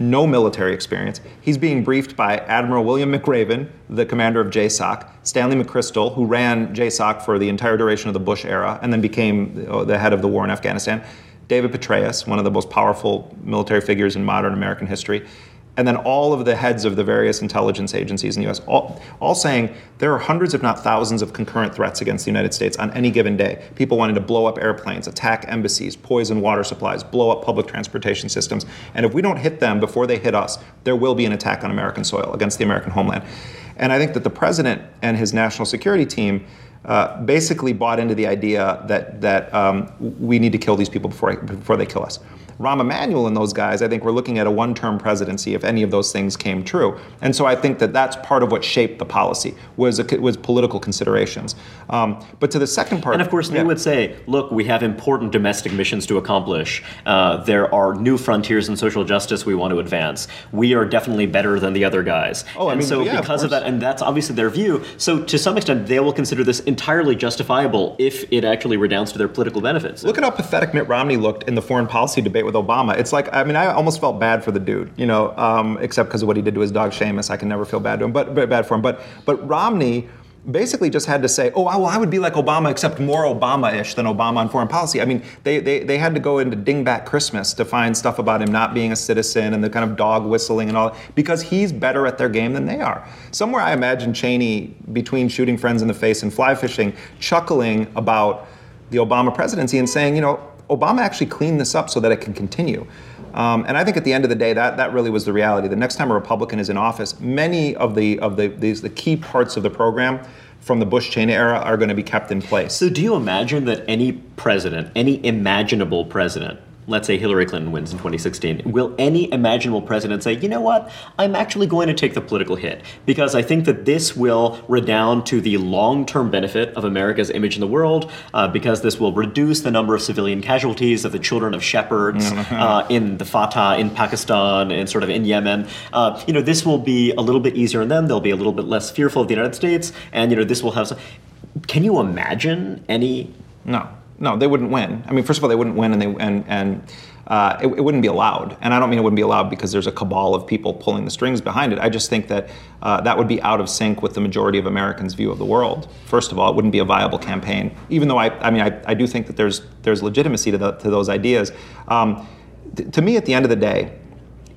no military experience. He's being briefed by Admiral William McRaven, the commander of JSOC, Stanley McChrystal, who ran JSOC for the entire duration of the Bush era and then became uh, the head of the war in Afghanistan, David Petraeus, one of the most powerful military figures in modern American history, and then all of the heads of the various intelligence agencies in the US, all, all saying there are hundreds, if not thousands, of concurrent threats against the United States on any given day. People wanting to blow up airplanes, attack embassies, poison water supplies, blow up public transportation systems. And if we don't hit them before they hit us, there will be an attack on American soil against the American homeland. And I think that the president and his national security team uh, basically bought into the idea that, that um, we need to kill these people before, before they kill us. Rahm Emanuel and those guys, I think we're looking at a one-term presidency if any of those things came true. And so I think that that's part of what shaped the policy was a, was political considerations. Um, but to the second part, and of course they yeah. would say, look, we have important domestic missions to accomplish. Uh, there are new frontiers in social justice we want to advance. We are definitely better than the other guys. Oh, and I mean, so yeah, because of, of that, and that's obviously their view. So to some extent, they will consider this entirely justifiable if it actually redounds to their political benefits. Look at how pathetic Mitt Romney looked in the foreign policy debate with Obama. It's like, I mean, I almost felt bad for the dude, you know, um, except because of what he did to his dog Seamus. I can never feel bad to him, but, bad for him. But but Romney basically just had to say, oh, well, I would be like Obama, except more Obama-ish than Obama on foreign policy. I mean, they, they, they had to go into Dingbat Christmas to find stuff about him not being a citizen and the kind of dog whistling and all, because he's better at their game than they are. Somewhere I imagine Cheney, between shooting friends in the face and fly fishing, chuckling about the Obama presidency and saying, you know, Obama actually cleaned this up so that it can continue. Um, and I think at the end of the day, that, that really was the reality. The next time a Republican is in office, many of the of the these the key parts of the program from the Bush Cheney era are going to be kept in place. So, do you imagine that any president, any imaginable president, let's say Hillary Clinton wins in 2016, will any imaginable president say, you know what, I'm actually going to take the political hit? Because I think that this will redound to the long term benefit of America's image in the world, uh, because this will reduce the number of civilian casualties of the children of shepherds uh, in the FATA, in Pakistan, and sort of in Yemen. Uh, you know, this will be a little bit easier on them. They'll be a little bit less fearful of the United States, and, you know, this will have some. Can you imagine any no no, they wouldn't win. I mean, first of all, they wouldn't win, and they and and uh, it, it, wouldn't be allowed. And I don't mean it wouldn't be allowed because there's a cabal of people pulling the strings behind it. I just think that uh, that would be out of sync with the majority of Americans' view of the world. First of all, it wouldn't be a viable campaign. Even though I, I mean, I, I do think that there's there's legitimacy to, the, to those ideas. Um, th- to me, at the end of the day,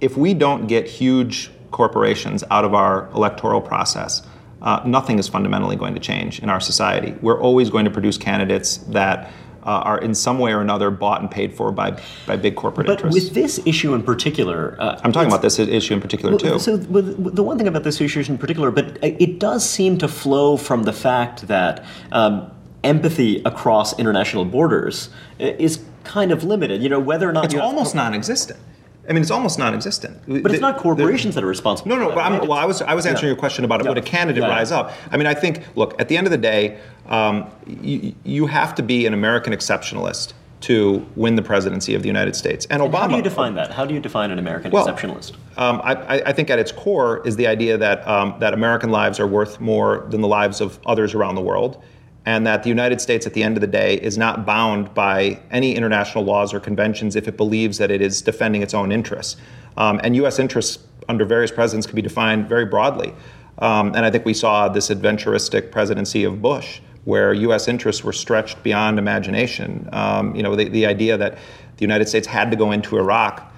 if we don't get huge corporations out of our electoral process. Uh, nothing is fundamentally going to change in our society. We're always going to produce candidates that uh, are in some way or another bought and paid for by, by big corporate but interests. with this issue in particular, uh, I'm talking about this issue in particular well, too. So with, the one thing about this issue in particular, but it does seem to flow from the fact that um, empathy across international borders uh, is kind of limited. You know, whether or not it's almost have, non-existent. I mean, it's almost non-existent. But it's not corporations the, that are responsible. No, no. That, well, I was I was answering yeah. your question about yeah. would a candidate yeah. rise up. I mean, I think look at the end of the day, um, you, you have to be an American exceptionalist to win the presidency of the United States. And, and Obama. How do you define that? How do you define an American well, exceptionalist? Um, I, I, think at its core is the idea that um, that American lives are worth more than the lives of others around the world, and that the United States, at the end of the day, is not bound by any international laws or conventions if it believes that it is defending its own interests. Um, and U.S. interests under various presidents can be defined very broadly. Um, and I think we saw this adventuristic presidency of Bush, where U.S. interests were stretched beyond imagination. Um, you know, the, the idea that the United States had to go into Iraq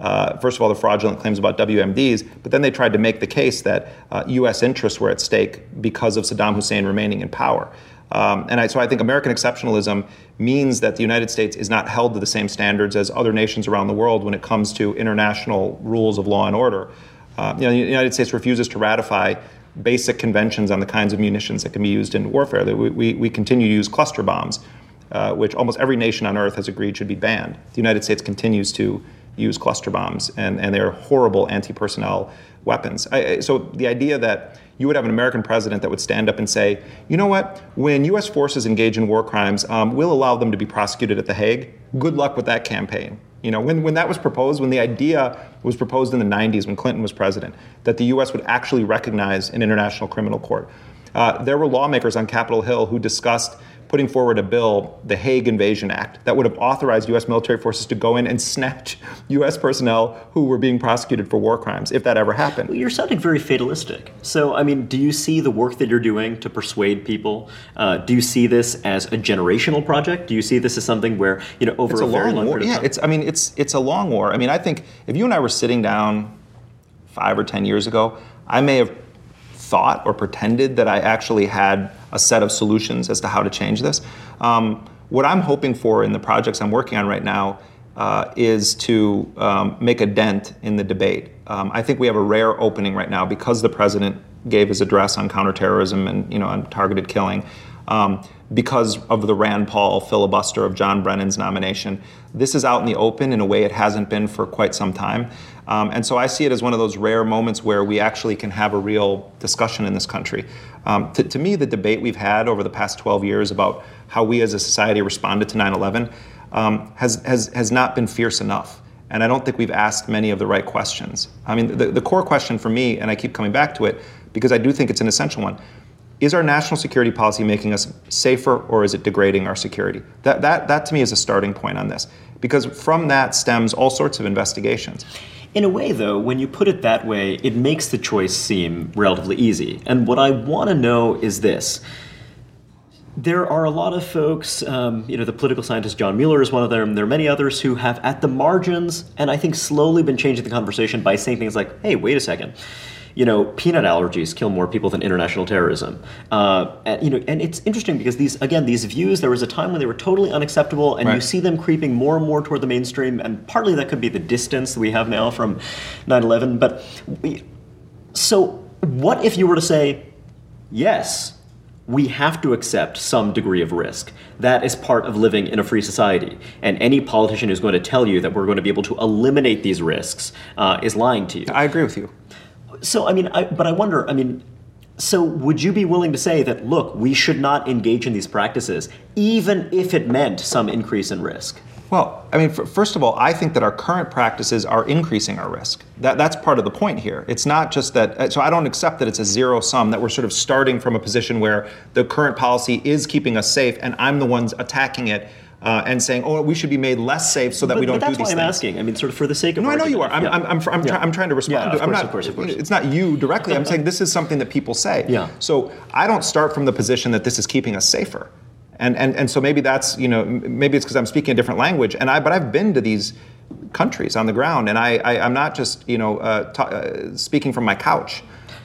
uh, first of all, the fraudulent claims about WMDs, but then they tried to make the case that uh, U.S. interests were at stake because of Saddam Hussein remaining in power. Um, and I, so I think American exceptionalism means that the United States is not held to the same standards as other nations around the world when it comes to international rules of law and order. Uh, you know, the United States refuses to ratify basic conventions on the kinds of munitions that can be used in warfare. We, we, we continue to use cluster bombs, uh, which almost every nation on earth has agreed should be banned. The United States continues to use cluster bombs, and, and they're horrible anti personnel weapons. I, so the idea that you would have an American president that would stand up and say, you know what, when U.S. forces engage in war crimes, um, we'll allow them to be prosecuted at The Hague. Good luck with that campaign. You know, when, when that was proposed, when the idea was proposed in the 90s when Clinton was president, that the U.S. would actually recognize an international criminal court, uh, there were lawmakers on Capitol Hill who discussed putting forward a bill, the Hague Invasion Act, that would have authorized U.S. military forces to go in and snatch U.S. personnel who were being prosecuted for war crimes, if that ever happened. Well, you're sounding very fatalistic. So, I mean, do you see the work that you're doing to persuade people? Uh, do you see this as a generational project? Do you see this as something where, you know, over it's a, a very long war. period yeah, of it's. I mean, it's it's a long war. I mean, I think if you and I were sitting down five or 10 years ago, I may have thought or pretended that I actually had a set of solutions as to how to change this. Um, what I'm hoping for in the projects I'm working on right now uh, is to um, make a dent in the debate. Um, I think we have a rare opening right now because the president gave his address on counterterrorism and you know on targeted killing. Um, because of the Rand Paul filibuster of John Brennan's nomination. This is out in the open in a way it hasn't been for quite some time. Um, and so I see it as one of those rare moments where we actually can have a real discussion in this country. Um, to, to, me, the debate we've had over the past 12 years about how we as a society responded to 9 11 um, has, has, has not been fierce enough. And I don't think we've asked many of the right questions. I mean, the, the core question for me, and I keep coming back to it because I do think it's an essential one is our national security policy making us safer or is it degrading our security? That, that, that to me is a starting point on this because from that stems all sorts of investigations. In a way, though, when you put it that way, it makes the choice seem relatively easy. And what I want to know is this. There are a lot of folks, um, you know, the political scientist John Mueller is one of them. There are many others who have, at the margins, and I think slowly been changing the conversation by saying things like, hey, wait a second you know, peanut allergies kill more people than international terrorism. Uh, and, you know, and it's interesting because these, again, these views, there was a time when they were totally unacceptable, and right. you see them creeping more and more toward the mainstream. And partly that could be the distance that we have now from 9/11. But we, so, what if you were to say, yes? we have to accept some degree of risk. That is part of living in a free society. And any politician who's going to tell you that we're going to be able to eliminate these risks uh, is lying to you. I agree with you. So, I mean, I, but I wonder, I mean, so would you be willing to say that, look, we should not engage in these practices, even if it meant some increase in risk? Well, I mean, first of all, I think that our current practices are increasing our risk. That, that's part of the point here. It's not just that, uh, so I don't accept that it's a zero sum, that we're sort of starting from a position where the current policy is keeping us safe and I'm the ones attacking it uh, and saying, "Oh, we should be made less safe so that but, we don't do these things." That's why I'm asking. I mean, sort of for the sake of. No. I know you are. I'm, yeah. I'm, I'm, I'm, yeah. I'm, trying to respond. Yeah, of I'm course, not, of course, of course. It's not you directly. I'm saying this is something that people say. Yeah. So I don't start from the position that this is keeping us safer, and and and so maybe that's you know maybe it's because I'm speaking a different language, and I but I've been to these countries on the ground, and I, I am not just you know uh, ta- uh, speaking from my couch,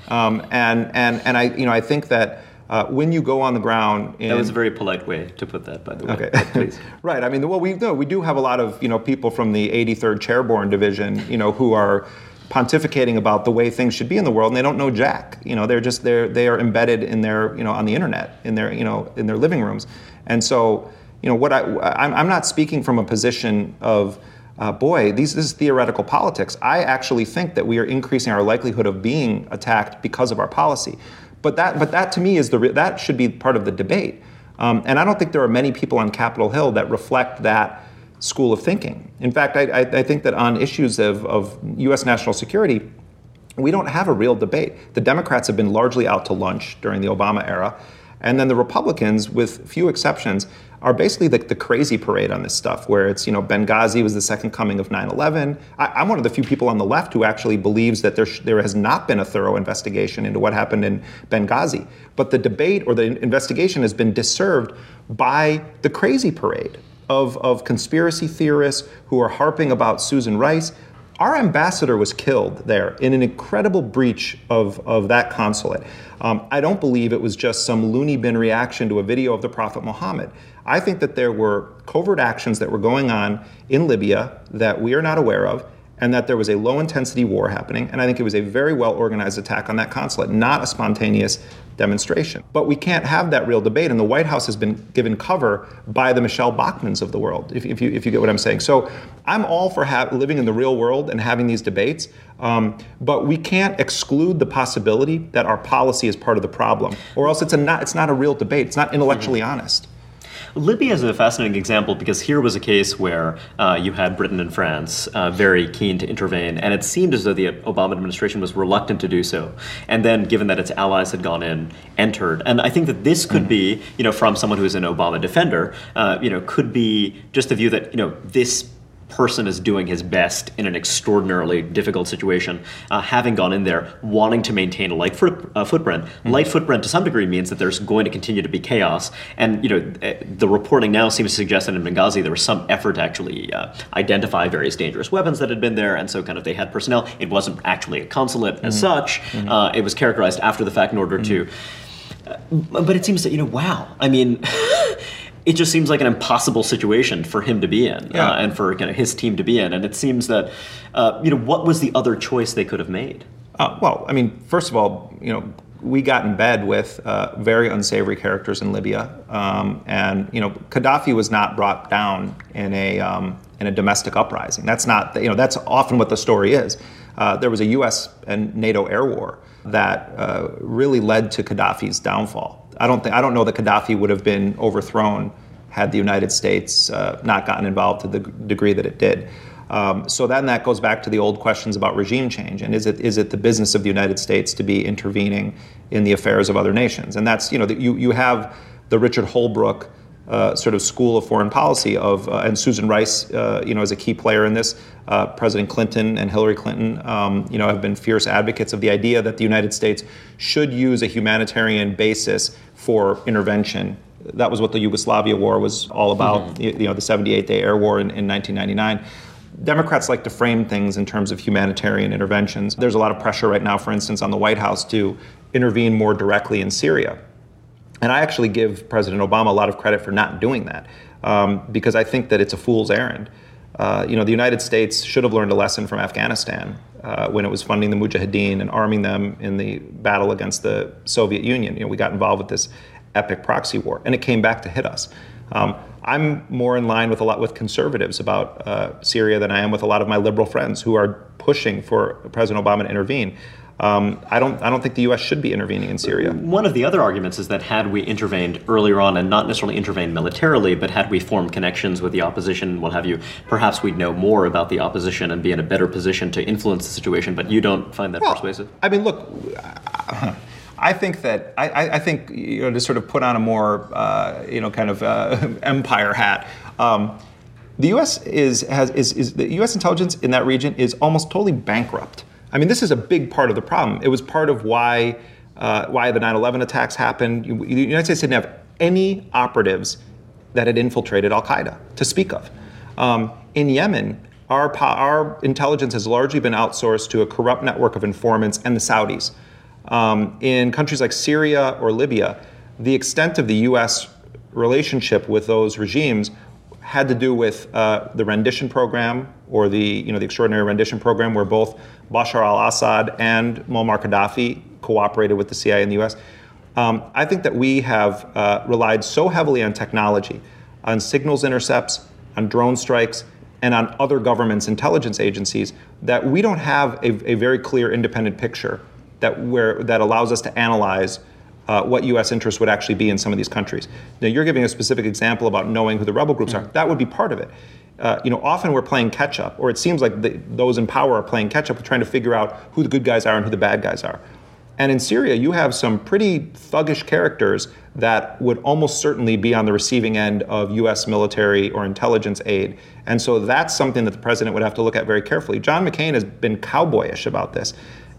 um, and and and I you know I think that. Uh, when you go on the ground, in, that was a very polite way to put that, by the way. Okay, please. right. I mean, well, we no, we do have a lot of you know people from the 83rd Chairborne Division, you know, who are pontificating about the way things should be in the world, and they don't know jack. You know, they're just they're they are embedded in their you know on the internet in their you know in their living rooms, and so you know what I I'm, I'm not speaking from a position of. Uh, boy, these, this is theoretical politics. I actually think that we are increasing our likelihood of being attacked because of our policy. But that, but that to me is the that should be part of the debate. Um, and I don't think there are many people on Capitol Hill that reflect that school of thinking. In fact, I, I, I think that on issues of, of U.S. national security, we don't have a real debate. The Democrats have been largely out to lunch during the Obama era. And then the Republicans, with few exceptions, are basically the, the crazy parade on this stuff, where it's, you know, Benghazi was the second coming of 9 11. I'm one of the few people on the left who actually believes that there, sh- there has not been a thorough investigation into what happened in Benghazi. But the debate or the investigation has been disserved by the crazy parade of, of conspiracy theorists who are harping about Susan Rice. Our ambassador was killed there in an incredible breach of, of that consulate. Um, I don't believe it was just some loony bin reaction to a video of the Prophet Muhammad. I think that there were covert actions that were going on in Libya that we are not aware of, and that there was a low intensity war happening. And I think it was a very well organized attack on that consulate, not a spontaneous demonstration. But we can't have that real debate, and the White House has been given cover by the Michelle Bachmanns of the world, if, if you, if you get what I'm saying. So I'm all for ha- living in the real world and having these debates, um, but we can't exclude the possibility that our policy is part of the problem, or else it's, a not, it's not a real debate, it's not intellectually mm-hmm. honest. Libya is a fascinating example because here was a case where uh, you had Britain and France uh, very keen to intervene, and it seemed as though the Obama administration was reluctant to do so. And then, given that its allies had gone in, entered. And I think that this could mm-hmm. be, you know, from someone who is an Obama defender, uh, you know, could be just the view that, you know, this person is doing his best in an extraordinarily difficult situation, uh, having gone in there, wanting to maintain a light foot, uh, footprint. Mm-hmm. Light footprint to some degree means that there's going to continue to be chaos. And you know, eh, the reporting now seems to suggest that in Benghazi there was some effort to actually uh, identify various dangerous weapons that had been there, and so kind of they had personnel. It wasn't actually a consulate mm-hmm. as such. Mm-hmm. Uh, it was characterized after the fact in order to. Mm-hmm. Uh, but it seems that you know, wow. I mean. it just seems like an impossible situation for him to be in yeah. uh, and for kind of his team to be in. And it seems that, uh, you know, what was the other choice they could have made? Uh, well, I mean, first of all, you know, we got in bed with uh, very unsavory characters in Libya, um, and you know, Gaddafi was not brought down in a um, in a domestic uprising. That's not, you know, that's often what the story is. Uh, there was a U.S. and NATO air war that uh, really led to Gaddafi's downfall. I don't think I don't know that Gaddafi would have been overthrown had the United States uh, not gotten involved to the degree that it did. Um, so then that goes back to the old questions about regime change and is it is it the business of the United States to be intervening in the affairs of other nations? And that's you know you you have the Richard Holbrooke. Uh, sort of school of foreign policy of uh, and Susan Rice, uh, you know, is a key player in this. Uh, President Clinton and Hillary Clinton, um, you know, have been fierce advocates of the idea that the United States should use a humanitarian basis for intervention. That was what the Yugoslavia War was all about. Mm-hmm. You, know, the 78 Day Air War in, in 1999. Democrats like to frame things in terms of humanitarian interventions. There's a lot of pressure right now, for instance, on the White House to intervene more directly in Syria. And I actually give President Obama a lot of credit for not doing that um, because I think that it's a fool's errand. Uh, you know, the United States should have learned a lesson from Afghanistan uh, when it was funding the Mujahideen and arming them in the battle against the Soviet Union. You know, we got involved with this epic proxy war, and it came back to hit us. Um, I'm more in line with a lot with conservatives about uh, Syria than I am with a lot of my liberal friends who are pushing for President Obama to intervene. Um, I don't. I don't think the U.S. should be intervening in Syria. One of the other arguments is that had we intervened earlier on, and not necessarily intervened militarily, but had we formed connections with the opposition, what have you, perhaps we'd know more about the opposition and be in a better position to influence the situation. But you don't find that well, persuasive. I mean, look. I think that I, I, think you know to sort of put on a more uh, you know kind of uh, empire hat. Um, the U.S. is has is, is the U.S. intelligence in that region is almost totally bankrupt. I mean, this is a big part of the problem. It was part of why uh, why the 9/11 attacks happened. The United States didn't have any operatives that had infiltrated Al Qaeda to speak of. Um, in Yemen, our, our intelligence has largely been outsourced to a corrupt network of informants and the Saudis. Um, in countries like Syria or Libya, the extent of the U.S. relationship with those regimes had to do with uh, the rendition program or the you know the extraordinary rendition program where both Bashar al-Assad and Muammar Gaddafi cooperated with the CIA and the U.S. Um, I think that we have uh, relied so heavily on technology, on signals intercepts, on drone strikes, and on other governments' intelligence agencies that we don't have a, a very clear independent picture that where that allows us to analyze uh, what U.S. interests would actually be in some of these countries. Now, you're giving a specific example about knowing who the rebel groups mm-hmm. are. That would be part of it. Uh, you know, often we're playing catch up, or it seems like the, those in power are playing catch up, trying to figure out who the good guys are and who the bad guys are. And in Syria, you have some pretty thuggish characters that would almost certainly be on the receiving end of U.S. military or intelligence aid. And so that's something that the president would have to look at very carefully. John McCain has been cowboyish about this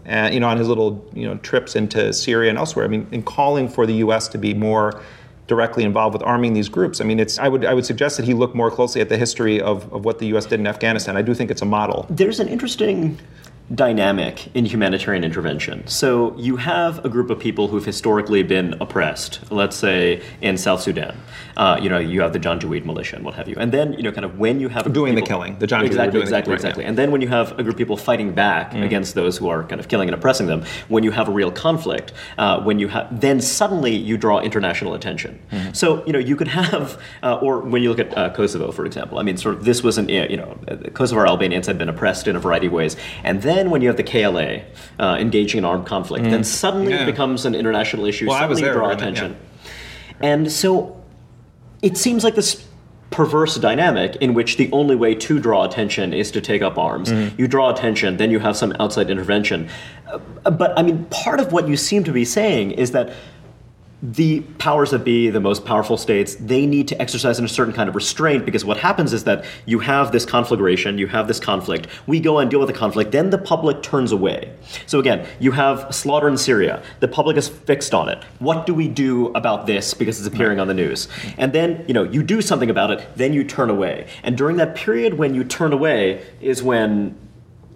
and you know, on his little you know trips into Syria and elsewhere. I mean, in calling for the U.S. to be more directly involved with arming these groups. I mean, it's I would I would suggest that he look more closely at the history of, of what the U.S. did in Afghanistan. I do think it's a model. There's an interesting dynamic in humanitarian intervention. So you have a group of people who've historically been oppressed, let's say in South Sudan. Uh, you know, you have the Janjaweed militia and what have you. And then, you know, kind of when you have doing people, the killing, the Janjaweed exactly, exactly, exactly. And then when you have a group of people fighting back mm. against those who are kind of killing and oppressing them, when you have a real conflict, uh, when you have, then suddenly you draw international attention. Mm. So you know, you could have, uh, or when you look at uh, Kosovo, for example. I mean, sort of this was an, you know, Kosovo Albanians had been oppressed in a variety of ways, and then when you have the KLA uh, engaging in armed conflict, mm. then suddenly yeah. it becomes an international issue. Well, suddenly I was there, draw attention. Yeah. And so it seems like this perverse dynamic in which the only way to draw attention is to take up arms. Mm-hmm. You draw attention, then you have some outside intervention. Uh, but I mean, part of what you seem to be saying is that the powers that be, the most powerful states, they need to exercise in a certain kind of restraint because what happens is that you have this conflagration, you have this conflict, we go and deal with the conflict, then the public turns away. So again, you have slaughter in Syria, the public is fixed on it. What do we do about this because it's appearing on the news? And then, you know, you do something about it, then you turn away. And during that period when you turn away is when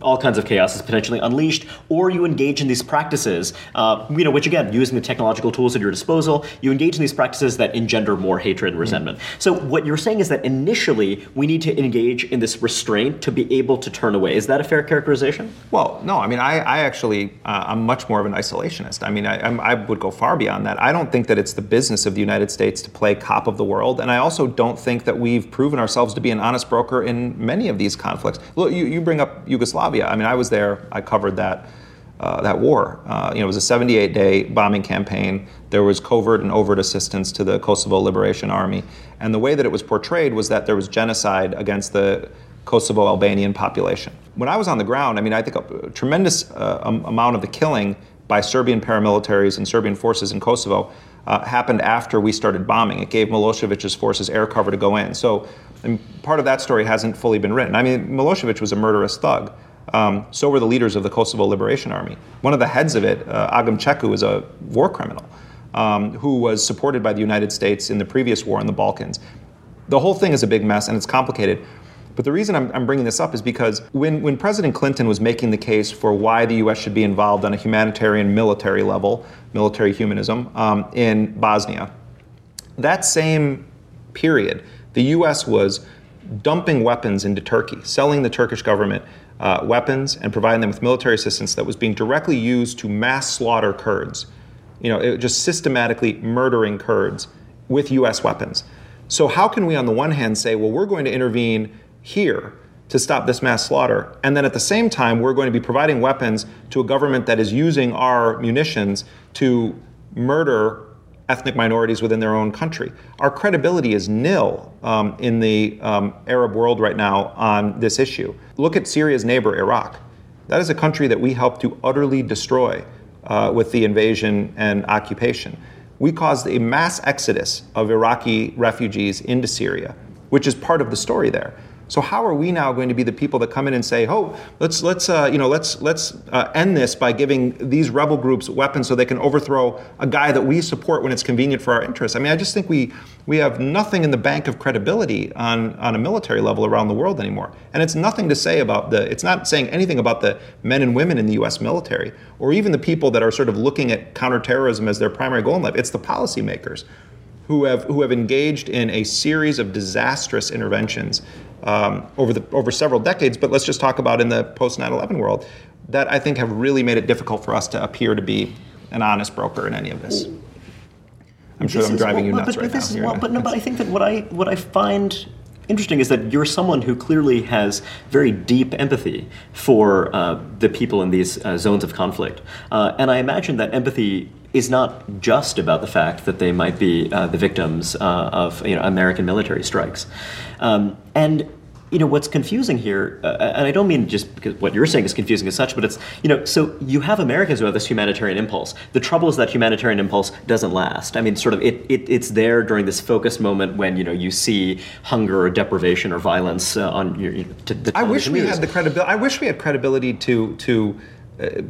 all kinds of chaos is potentially unleashed, or you engage in these practices, uh, you know, which again, using the technological tools at your disposal, you engage in these practices that engender more hatred and resentment. Mm. So what you're saying is that initially we need to engage in this restraint to be able to turn away. Is that a fair characterization? Well, no. I mean, I, I actually, uh, I'm much more of an isolationist. I mean, I, I would go far beyond that. I don't think that it's the business of the United States to play cop of the world, and I also don't think that we've proven ourselves to be an honest broker in many of these conflicts. Look, you, you bring up Yugoslavia. Yugoslavia. I mean, I was there. I covered that. Uh, that war. Uh, you know, it was a 78-day bombing campaign. There was covert and overt assistance to the Kosovo Liberation Army, and the way that it was portrayed was that there was genocide against the Kosovo Albanian population. When I was on the ground, I mean, I think a, tremendous uh, amount of the killing by Serbian paramilitaries and Serbian forces in Kosovo uh, happened after we started bombing. It gave Milosevic's forces air cover to go in. So, part of that story hasn't fully been written. I mean, Milosevic was a murderous thug. Um, so were the leaders of the Kosovo Liberation Army. One of the heads of it, uh, Agim Ceku, is a war criminal um, who was supported by the United States in the previous war in the Balkans. The whole thing is a big mess and it's complicated. But the reason I'm, I'm, bringing this up is because when, when President Clinton was making the case for why the U.S. should be involved on a humanitarian military level, military humanism, um, in Bosnia, that same period, the U.S. was dumping weapons into Turkey, selling the Turkish government uh, weapons and providing them with military assistance that was being directly used to mass slaughter Kurds. You know, it, just systematically murdering Kurds with U.S. weapons. So how can we, on the one hand, say, well, we're going to intervene here to stop this mass slaughter, and then at the same time, we're going to be providing weapons to a government that is using our munitions to murder ethnic minorities within their own country. Our credibility is nil um, in the um, Arab world right now on this issue. Look at Syria's neighbor, Iraq. That is a country that we helped to utterly destroy uh, with the invasion and occupation. We caused a mass exodus of Iraqi refugees into Syria, which is part of the story there. So how are we now going to be the people that come in and say, "Oh, let's let's uh, you know let's let's uh, end this by giving these rebel groups weapons so they can overthrow a guy that we support when it's convenient for our interests"? I mean, I just think we we have nothing in the bank of credibility on on a military level around the world anymore, and it's nothing to say about the. It's not saying anything about the men and women in the U.S. military or even the people that are sort of looking at counterterrorism as their primary goal in life. It's the policymakers who have who have engaged in a series of disastrous interventions um, over the over several decades. But let's just talk about in the post 9/11 world that I think have really made it difficult for us to appear to be an honest broker in any of this. I'm sure this I'm driving is, well, you nuts but, right but now. well, but no, but I think that what I what I find interesting is that you're someone who clearly has very deep empathy for uh, the people in these uh, zones of conflict, uh, and I imagine that empathy is not just about the fact that they might be uh, the victims uh, of you know, American military strikes. Um, and you know what's confusing here, uh, and I don't mean just because what you're saying is confusing as such, but it's you know so you have Americans who have this humanitarian impulse. The trouble is that humanitarian impulse doesn't last. I mean, sort of it, it it's there during this focused moment when you know you see hunger or deprivation or violence uh, on your. You know, to, the I wish we news. had the credibility. I wish we had credibility to to uh,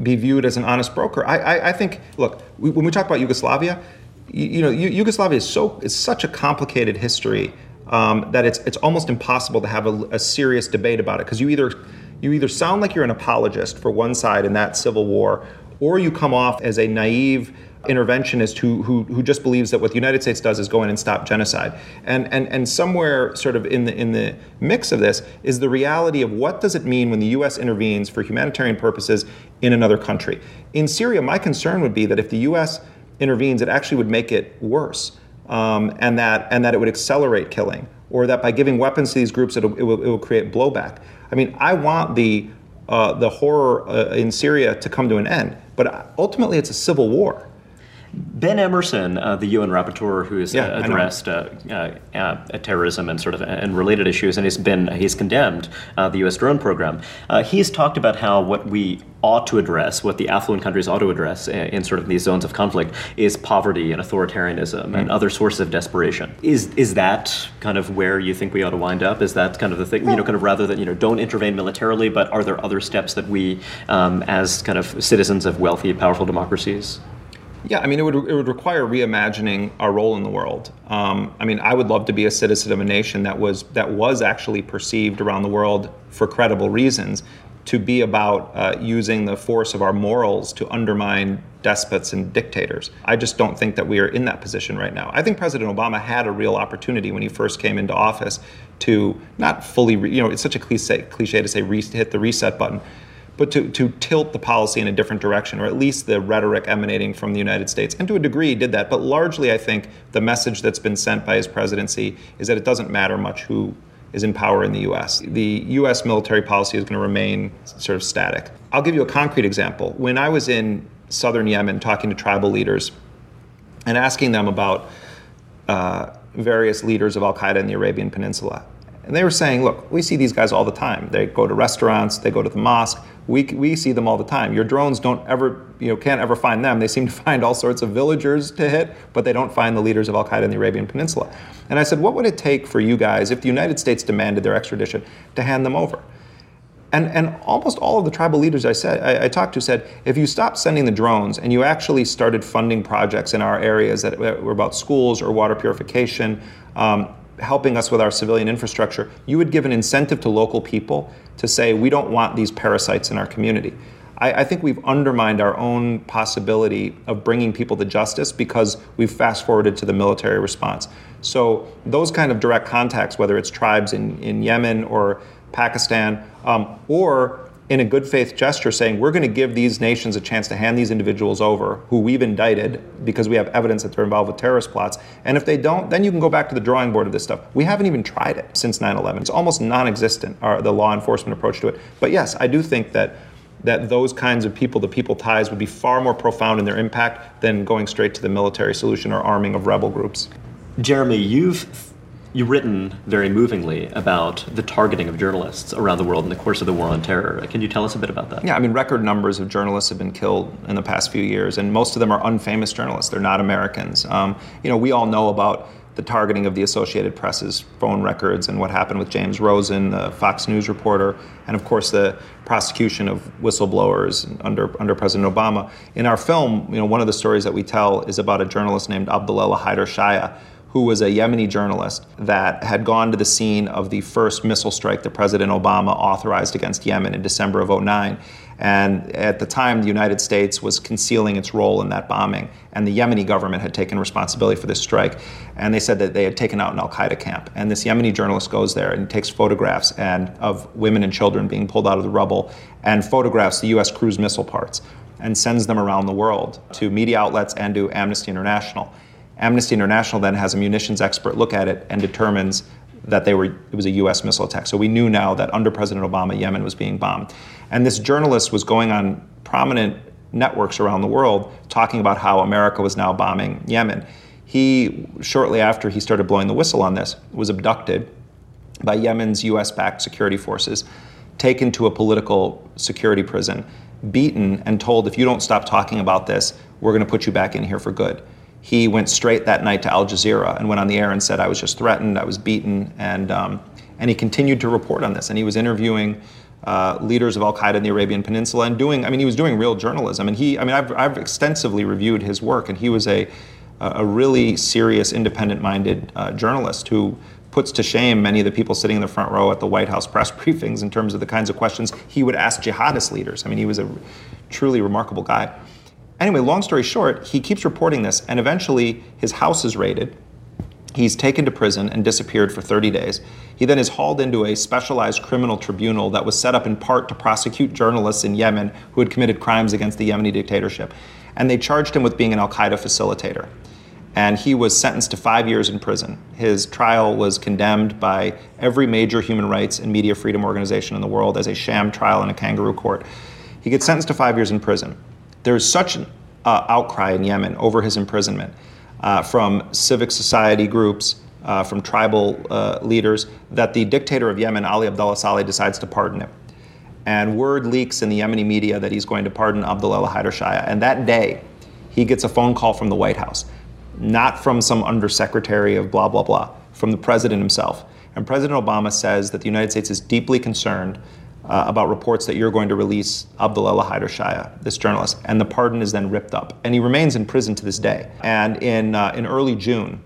be viewed as an honest broker. I, I, I think, look, we, when we talk about Yugoslavia, you, you know, Yugoslavia is so is such a complicated history um, that it's it's almost impossible to have a, a serious debate about it because you either you either sound like you're an apologist for one side in that civil war, or you come off as a naive interventionist who, who, who just believes that what the United States does is go in and stop genocide. And, and, and somewhere sort of in the, in the mix of this is the reality of what does it mean when the U.S. intervenes for humanitarian purposes in another country. In Syria, my concern would be that if the U.S. intervenes, it actually would make it worse um, and, that, and that it would accelerate killing or that by giving weapons to these groups, it will, it will, create blowback. I mean, I want the, uh, the horror uh, in Syria to come to an end, but ultimately it's a civil war. Ben Emmerson, uh, the UN rapporteur who has Yeah, uh, I know. addressed uh, uh, uh, terrorism and sort of and related issues, and he's been he's condemned uh, the U.S. drone program. Uh, he's talked about how what we ought to address, what the affluent countries ought to address in, in sort of these zones of conflict, is poverty and authoritarianism Mm. and other sources of desperation. Is is that kind of where you think we ought to wind up? Is that kind of the thing? You know, kind of rather than you know, don't intervene militarily, but are there other steps that we, um, as kind of citizens of wealthy, powerful democracies? Yeah, I mean, it would it would require reimagining our role in the world. Um, I mean, I would love to be a citizen of a nation that was that was actually perceived around the world for credible reasons to be about uh, using the force of our morals to undermine despots and dictators. I just don't think that we are in that position right now. I think President Obama had a real opportunity when he first came into office to not fully, re, you know, it's such a cliche, cliche to say re, hit the reset button, but to, to tilt the policy in a different direction, or at least the rhetoric emanating from the United States. And to a degree, did that. But largely, I think the message that's been sent by his presidency is that it doesn't matter much who is in power in the US. The US military policy is going to remain sort of static. I'll give you a concrete example. When I was in southern Yemen talking to tribal leaders and asking them about uh, various leaders of Al Qaeda in the Arabian Peninsula. And they were saying, look, we see these guys all the time. They go to restaurants, they go to the mosque. We, we see them all the time. Your drones don't ever, you know, can't ever find them. They seem to find all sorts of villagers to hit, but they don't find the leaders of Al Qaeda in the Arabian Peninsula. And I said, what would it take for you guys, if the United States demanded their extradition, to hand them over? And, and almost all of the tribal leaders I said I, I talked to said if you stopped sending the drones and you actually started funding projects in our areas that were about schools or water purification, um, helping us with our civilian infrastructure, you would give an incentive to local people to say we don't want these parasites in our community. I, I think we've undermined our own possibility of bringing people to justice because we've fast forwarded to the military response. So those kind of direct contacts, whether it's tribes in, in Yemen or Pakistan, um, or in a good faith gesture saying we're going to give these nations a chance to hand these individuals over who we've indicted because we have evidence that they're involved with terrorist plots. And if they don't, then you can go back to the drawing board of this stuff. We haven't even tried it since 9 11. It's almost non existent, the law enforcement approach to it. But yes, I do think that. That those kinds of people, the people ties, would be far more profound in their impact than going straight to the military solution or arming of rebel groups. Jeremy, you've you've written very movingly about the targeting of journalists around the world in the course of the war on terror. Can you tell us a bit about that? Yeah, I mean, record numbers of journalists have been killed in the past few years, and most of them are unfamous journalists. They're not Americans. Um, you know, we all know about the targeting of the Associated Press's phone records and what happened with James Rosen, the Fox News reporter, and of course the prosecution of whistleblowers under under President Obama. In our film, you know, one of the stories that we tell is about a journalist named Abdullah Haider Shaya, who was a Yemeni journalist that had gone to the scene of the first missile strike that President Obama authorized against Yemen in December of 09. And at the time, the United States was concealing its role in that bombing, and the Yemeni government had taken responsibility for this strike. And they said that they had taken out an Al Qaeda camp. And this Yemeni journalist goes there and takes photographs and of women and children being pulled out of the rubble, and photographs the U.S. cruise missile parts, and sends them around the world to media outlets and to Amnesty International. Amnesty International then has a munitions expert look at it and determines that they were it was a U.S. missile attack. So we knew now that under President Obama, Yemen was being bombed, and this journalist was going on prominent networks around the world talking about how America was now bombing Yemen. He shortly after he started blowing the whistle on this was abducted by Yemen's U.S.-backed security forces, taken to a political security prison, beaten, and told if you don't stop talking about this, we're going to put you back in here for good he went straight that night to Al Jazeera and went on the air and said, I was just threatened, I was beaten, and, um, and he continued to report on this. And he was interviewing uh, leaders of Al Qaeda in the Arabian Peninsula and doing, I mean, he was doing real journalism. And he, I mean, I've, I've extensively reviewed his work, and he was a, a really serious, independent minded uh, journalist who puts to shame many of the people sitting in the front row at the White House press briefings in terms of the kinds of questions he would ask jihadist leaders. I mean, he was a truly remarkable guy. Anyway, long story short, he keeps reporting this, and eventually his house is raided. He's taken to prison and disappeared for 30 days. He then is hauled into a specialized criminal tribunal that was set up in part to prosecute journalists in Yemen who had committed crimes against the Yemeni dictatorship. And they charged him with being an Al Qaeda facilitator. And he was sentenced to five years in prison. His trial was condemned by every major human rights and media freedom organization in the world as a sham trial in a kangaroo court. He gets sentenced to five years in prison there's such uh, outcry in Yemen over his imprisonment uh, from civic society groups, uh, from tribal uh, leaders, that the dictator of Yemen, Ali Abdullah Saleh, decides to pardon him. And word leaks in the Yemeni media that he's going to pardon Abdullah Haider Shaya. And that day, he gets a phone call from the White House, not from some undersecretary of blah, blah, blah, from the president himself. And President Obama says that the United States is deeply concerned uh, about reports that you're going to release Abdullah Haider Shaya, this journalist. And the pardon is then ripped up. And he remains in prison to this day. And in, uh, in early June,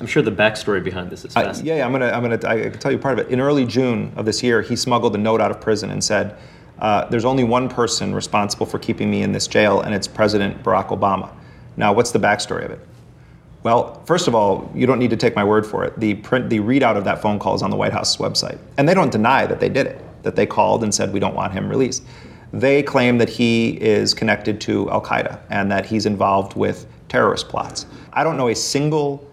I'm sure the backstory behind this is uh, fascinating. yeah, yeah, I'm gonna, I'm gonna, I can tell you part of it. In early June of this year, he smuggled a note out of prison and said, uh, "There's only one person responsible for keeping me in this jail, and it's President Barack Obama." Now, what's the backstory of it? Well, first of all, you don't need to take my word for it. The print, the readout of that phone call is on the White House website, and they don't deny that they did it. That they called and said we don't want him released. They claim that he is connected to Al Qaeda and that he's involved with terrorist plots. I don't know a single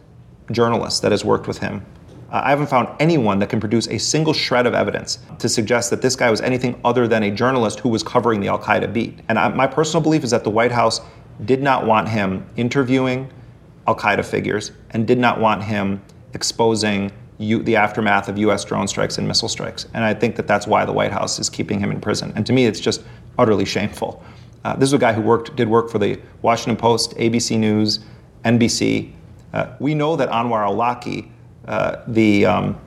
journalist that has worked with him. Uh, I haven't found anyone that can produce a single shred of evidence to suggest that this guy was anything other than a journalist who was covering the Al Qaeda beat. And I, my personal belief is that the White House did not want him interviewing Al Qaeda figures and did not want him exposing U, the aftermath of U.S. drone strikes and missile strikes. And I think that that's why the White House is keeping him in prison. And to me, it's just utterly shameful. Uh, this is a guy who worked, did work for the Washington Post, ABC News, NBC, uh, we know that Anwar al-Awlaki, uh, the, um,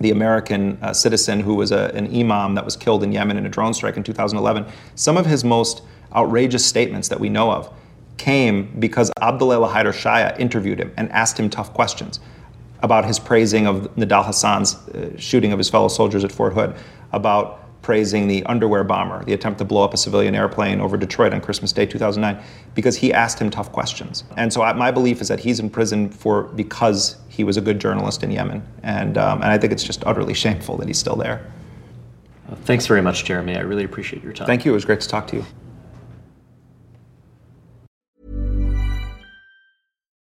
the American uh, citizen who was a, an imam that was killed in Yemen in a drone strike in 2011, some of his most outrageous statements that we know of came because Abdullah Haider Shaya interviewed him and asked him tough questions about his praising of Nidal Hasan's uh, shooting of his fellow soldiers at Fort Hood, about praising the underwear bomber, the attempt to blow up a civilian airplane over Detroit on Christmas Day 2009, because he asked him tough questions. And so I, my belief is that he's in prison for because he was a good journalist in Yemen, and um, and I think it's just utterly shameful that he's still there. Thanks very much, Jeremy. I really appreciate your time. Thank you. It was great to talk to you.